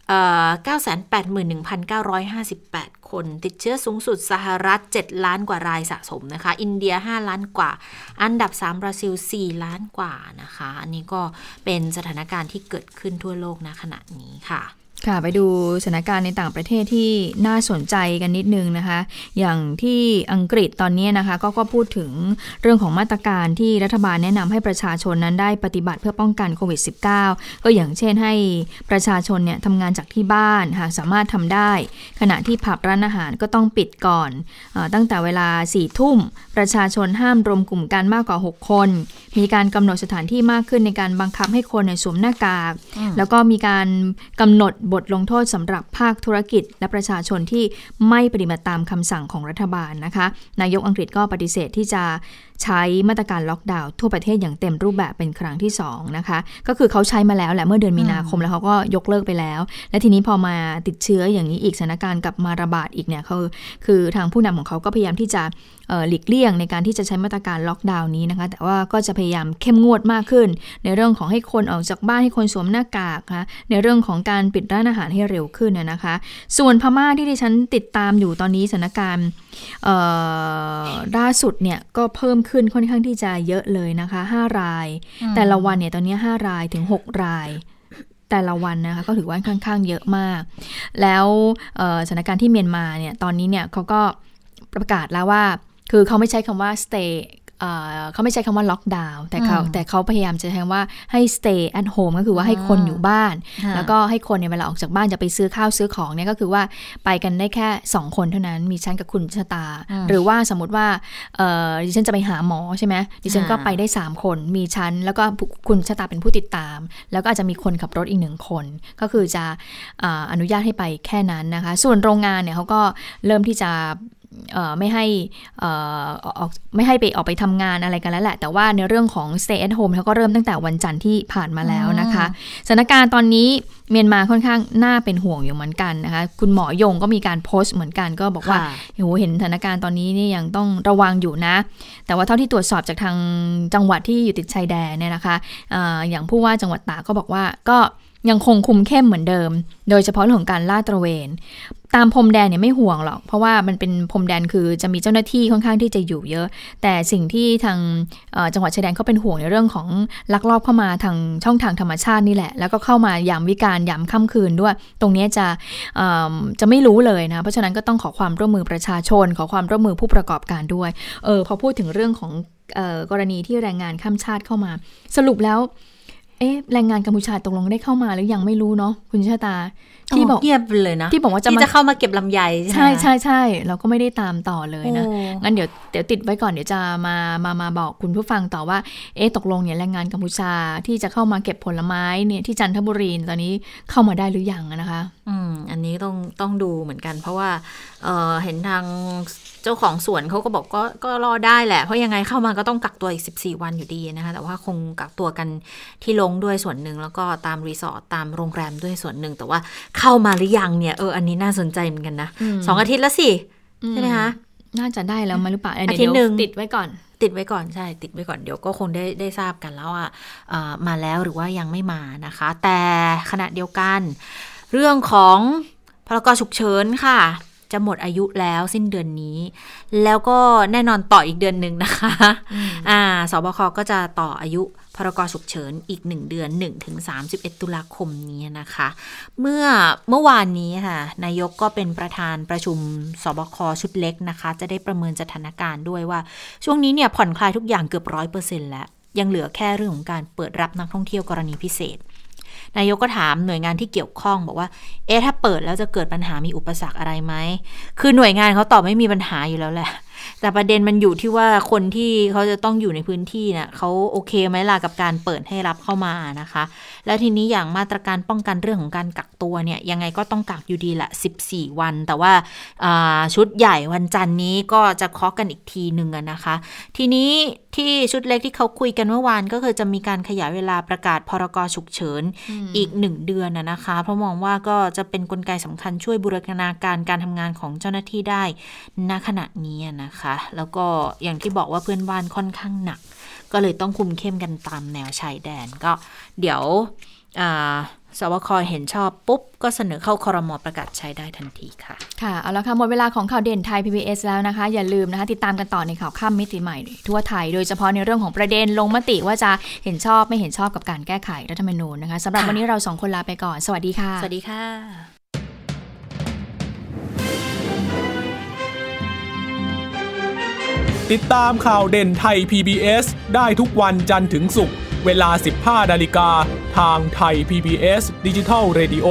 981,958 คน ติดเชื้อสูงสุดสหรัฐ 7 ล้านกว่ารายสะสมนะคะ อินเดีย 5 ล้านกว่า อันดับ 3 บราซิล 4 ล้านกว่านะคะ อันนี้ก็เป็นสถานการณ์ที่เกิดขึ้นทั่วโลกณขณะนี้ค่ะ ค่ะไปดูสถานการณ์ในต่างประเทศที่น่าสนใจกันนิดนึงนะคะ อย่างที่อังกฤษตอนนี้นะคะก็ก็พูดถึงเรื่องของมาตรการที่รัฐบาลแนะนำให้ประชาชนนั้นได้ปฏิบัติเพื่อป้องกันโควิด -19 ก็อย่างเช่นให้ประชาชนเนี่ยทำงานจากที่บ้านหากสามารถทำได้ ขณะที่ผับร้านอาหารก็ต้องปิดก่อนเออตั้งแต่เวลา4ี่ทุ่ม ประชาชนห้ามรวมกลุ่มกันมากกว่า 6 คน มีการกำหนดสถานที่มากขึ้นในการบังคับให้คนในยสวมหน้ากากอืมแล้วก็มีการกำหนดบทลงโทษสำหรับภาคธุรกิจ และประชาชนที่ไม่ปฏิบัติตามคำสั่งของรัฐบาลนะคะ นายกอังกฤษก็ปฏิเสธที่จะ ใช้มาตรการล็อกดาวน์ทั่วประเทศอย่างเต็มรูปแบบเป็นครั้งที่สองนะคะ ก็คือเขาใช้มาแล้วแหละเมื่อเดือนมีนาคมแล้วเขาก็ยกเลิกไปแล้ว และทีนี้พอมาติดเชื้ออย่างนี้อีกสถานการณ์กลับมาระบาดอีกเนี่ยคือคือทางผู้นำของเขาก็พยายามที่จะหลีกเลี่ยงในการที่จะใช้มาตรการล็อกดาวน์นี้นะคะ แต่ว่าก็จะพยายามเข้มงวดมากขึ้น ในเรื่องของให้คนออกจากบ้านให้คนสวมหน้ากากนะคะในเรื่องของการปิดร้านอาหารให้เร็วขึ้นนะคะ ส่วนพม่าที่ดิฉันติดตามอยู่ตอนนี้สถานการณ์ล่าสุดเนี่ยก็เพิ่มขึ้นค่อนข้างที่จะเยอะเลยนะคะ 5 รายอืมแต่ละวันเนี่ยตอนนี้ 5 รายถึง 6 ราย แต่ละวันนะคะก็ถือว่าค่อนข้างเยอะมาก แล้วเอ่อสถานการณ์ที่เมียนมาเนี่ยตอนนี้เนี่ยเขาก็ประกาศแล้วว่า คือเขาไม่ใช้คำว่า stay เอ่อเขาไม่ใช้คำว่าล็อกดาวน์แต่เขาอืมแต่เขาพยายามจะใช้คำว่าให้ stay at home ก็คือว่าให้คนอยู่บ้านค่ะแล้วก็ให้คนเนี่ยเวลาออกจากบ้านจะไปซื้อข้าวซื้อของเนี่ยก็คือว่าไปกันได้แค่ 2 คนเท่านั้นมีฉันกับคุณชะตาอืมหรือว่าสมมติว่าเอ่อดิฉันจะไปหาหมอใช่ไหมดิฉันก็อ่าไปได้ 3 คนมีฉันแล้วก็ผู้คุณชะตาเป็นผู้ติดตาม แล้วก็อาจจะมีคนขับรถอีกหนึ่งคน ก็คือจะอ่าอนุญาตให้ไปแค่นั้นนะคะ ส่วนโรงงานเนี่ยเขาก็เริ่มที่จะเอ่อ ไม่ให้เอ่อออกไม่ให้ไปออกไปทำงานอะไรกันแล้วแหละ แต่ว่าในเรื่องของ stay at home เขาก็เริ่มตั้งแต่วันจันทร์ที่ผ่านมาแล้วนะคะสถานการณ์ตอนนี้เมียนมาค่อนข้างน่าเป็นห่วงอยู่เหมือนกันนะคะ คุณหมอยงก็มีการโพสต์เหมือนกันก็บอกว่าค่ะโอ้โหเห็นสถานการณ์ตอนนี้นี่ยังต้องระวังอยู่นะ แต่ว่าเท่าที่ตรวจสอบจากทางจังหวัดที่อยู่ติดชายแดนเนี่ยนะคะอาอย่างผู้ว่าจังหวัดตากก็บอกว่าก็ ยังคงคุมเข้มเหมือนเดิม โดยเฉพาะเรื่องของการลาดตระเวน ตามพรมแดนเนี่ยไม่ห่วงหรอก เพราะว่ามันเป็นพรมแดนคือจะมีเจ้าหน้าที่ค่อนข้างที่จะอยู่เยอะ แต่สิ่งที่ทางจังหวัดชายแดนเขาเป็นห่วงในเรื่องของลักลอบเข้ามาทางช่องทางธรรมชาตินี่แหละ แล้วก็เข้ามายามวิการยามค่ำคืนด้วย ตรงนี้จะจะไม่รู้เลยนะ เพราะฉะนั้นก็ต้องขอความร่วมมือประชาชน ขอความร่วมมือผู้ประกอบการด้วย เออพอพูดถึงเรื่องของออกรณีที่แรงงานข้ามชาติเข้ามา สรุปแล้ว เอ๊ะแรงงานกัมพูชาตกลงได้เข้ามาหรือยังไม่รู้เนาะคุณชาตา ที่บอกเงียบไปเลยนะที่บอกว่าจะที่มาจะเข้ามาเก็บลำไยใช่ไหมใช่ใช่ใช่เราก็ไม่ได้ตามต่อเลยนะโอ้งั้นเดี๋ยวเดี๋ยวติดไว้ก่อนเดี๋ยวจะมามามาบอกคุณผู้ฟังต่อว่าเอ๊ะตกลงเนี่ยแรงงานกัมพูชาที่จะเข้ามาเก็บผลไม้เนี่ยที่จันทบุรีตอนนี้เข้ามาได้หรือยังนะคะอืมอันนี้ต้องต้องดูเหมือนกัน เพราะว่าเอ่อเห็นทางเจ้าของสวนเขาก็บอกก็ก็รอได้แหละเพราะยังไงเข้ามาก็ต้องกักตัวอีก 14 วันอยู่ดีนะคะแต่ว่าคงกักตัวกันที่ลงด้วยส่วนหนึ่งแล้วก็ตามรีสอร์ทตามโรงแรมด้วยส่วนหนึ่งแต่ว่าเข้ามาหรือยังเนี่ยเอออันนี้น่าสนใจเหมือนกันนะอืมสองอาทิตย์แล้วสิใช่ไหมคะน่าจะได้แล้วมาหรือเปล่าเดี๋วอาทิตย์หนึ่งเดี๋ยวติดไว้ก่อน ติดไว้ก่อนใช่ ติดไว้ก่อนเดี๋ยวก็คงได้ได้ทราบกันแล้วว่าเอ่อมาแล้วหรือว่ายังไม่มานะคะ แต่ขณะเดียวกัน เรื่องของพรกฉุกเฉินค่ะ จะหมดอายุแล้วสิ้นเดือนนี้ แล้วก็แน่นอนต่ออีกเดือนหนึ่งนะคะอ่าสบคก็จะต่ออายุ พรกฉุกเฉินอีก 1 เดือน1ถึง31 ตุลาคมนี้นะคะ เมื่อเมื่อวานนี้ค่ะนายกก็เป็นประธานประชุมสบคชุดเล็กนะคะ จะได้ประเมินสถานการณ์ด้วยว่า ช่วงนี้เนี่ยผ่อนคลายทุกอย่างเกือบร้อยเปอร์เซ็นต์แล้ว ยังเหลือแค่เรื่องของการเปิดรับนักท่องเที่ยวกรณีพิเศษนายกก็ถามหน่วยงานที่เกี่ยวข้องบอกว่า เอ๊ะถ้าเปิดแล้วจะเกิดปัญหามีอุปสรรคอะไรไหม คือหน่วยงานเขาตอบไม่มีปัญหาอยู่แล้วแหละ แต่ประเด็นมันอยู่ที่ว่าคนที่เขาจะต้องอยู่ในพื้นที่เนะ่ะเขาโอเคไหมล่ะกับการเปิดให้รับเข้ามานะคะ แล้วทีนี้อย่างมาตรการป้องกันเรื่องของการกักตัวเนี่ยยังไงก็ต้องกักอยู่ดีละ 14 วัน แต่ว่าาชุดใหญ่วันจันทร์นี้ก็จะเคาะกันอีกทีหนึ่งนะคะ ทีนี้ที่ชุดเล็กที่เขาคุยกันเมื่อวานก็คือจะมีการขยายเวลาประกาศพรกฉุกเฉินอีกหนึ่งเดือนนะนะคะ เพราะมองว่าก็จะเป็นนกลไกสำคัญช่วยบูรณาการการทำงานของเจ้าหน้าที่ได้ณขณะนี้นะคะ แล้วก็อย่างที่บอกว่าเพื่อนบ้านค่อนข้างหนัก ก็เลยต้องคุมเข้มกันตามแนวชายแดนก็เดี๋ยวอ่า สวคเห็นชอบปุ๊บ ก็เสนอเข้าคอรมอประกาศใช้ได้ทันทีค่ะ ค่ะ เอาละค่ะ หมดเวลาของข่าวเด่นไทย PBS แล้วนะคะ อย่าลืมนะคะ ติดตามกันต่อในข่าวค่ำมิติใหม่ ทั่วไทย โดยเฉพาะในเรื่องของประเด็นลงมติว่าจะเห็นชอบไม่เห็นชอบกับการแก้ไขรัฐธรรมนูญนะคะสำหรับค่ะวันนี้เราสองคนลาไปก่อน สวัสดีค่ะ สวัสดีค่ะ ติดตามข่าวเด่นไทย PBS ได้ทุกวันจันทร์ถึงศุกร์ เวลา 15 นาฬิกา ทางไทย PBS ดิจิทัล Radio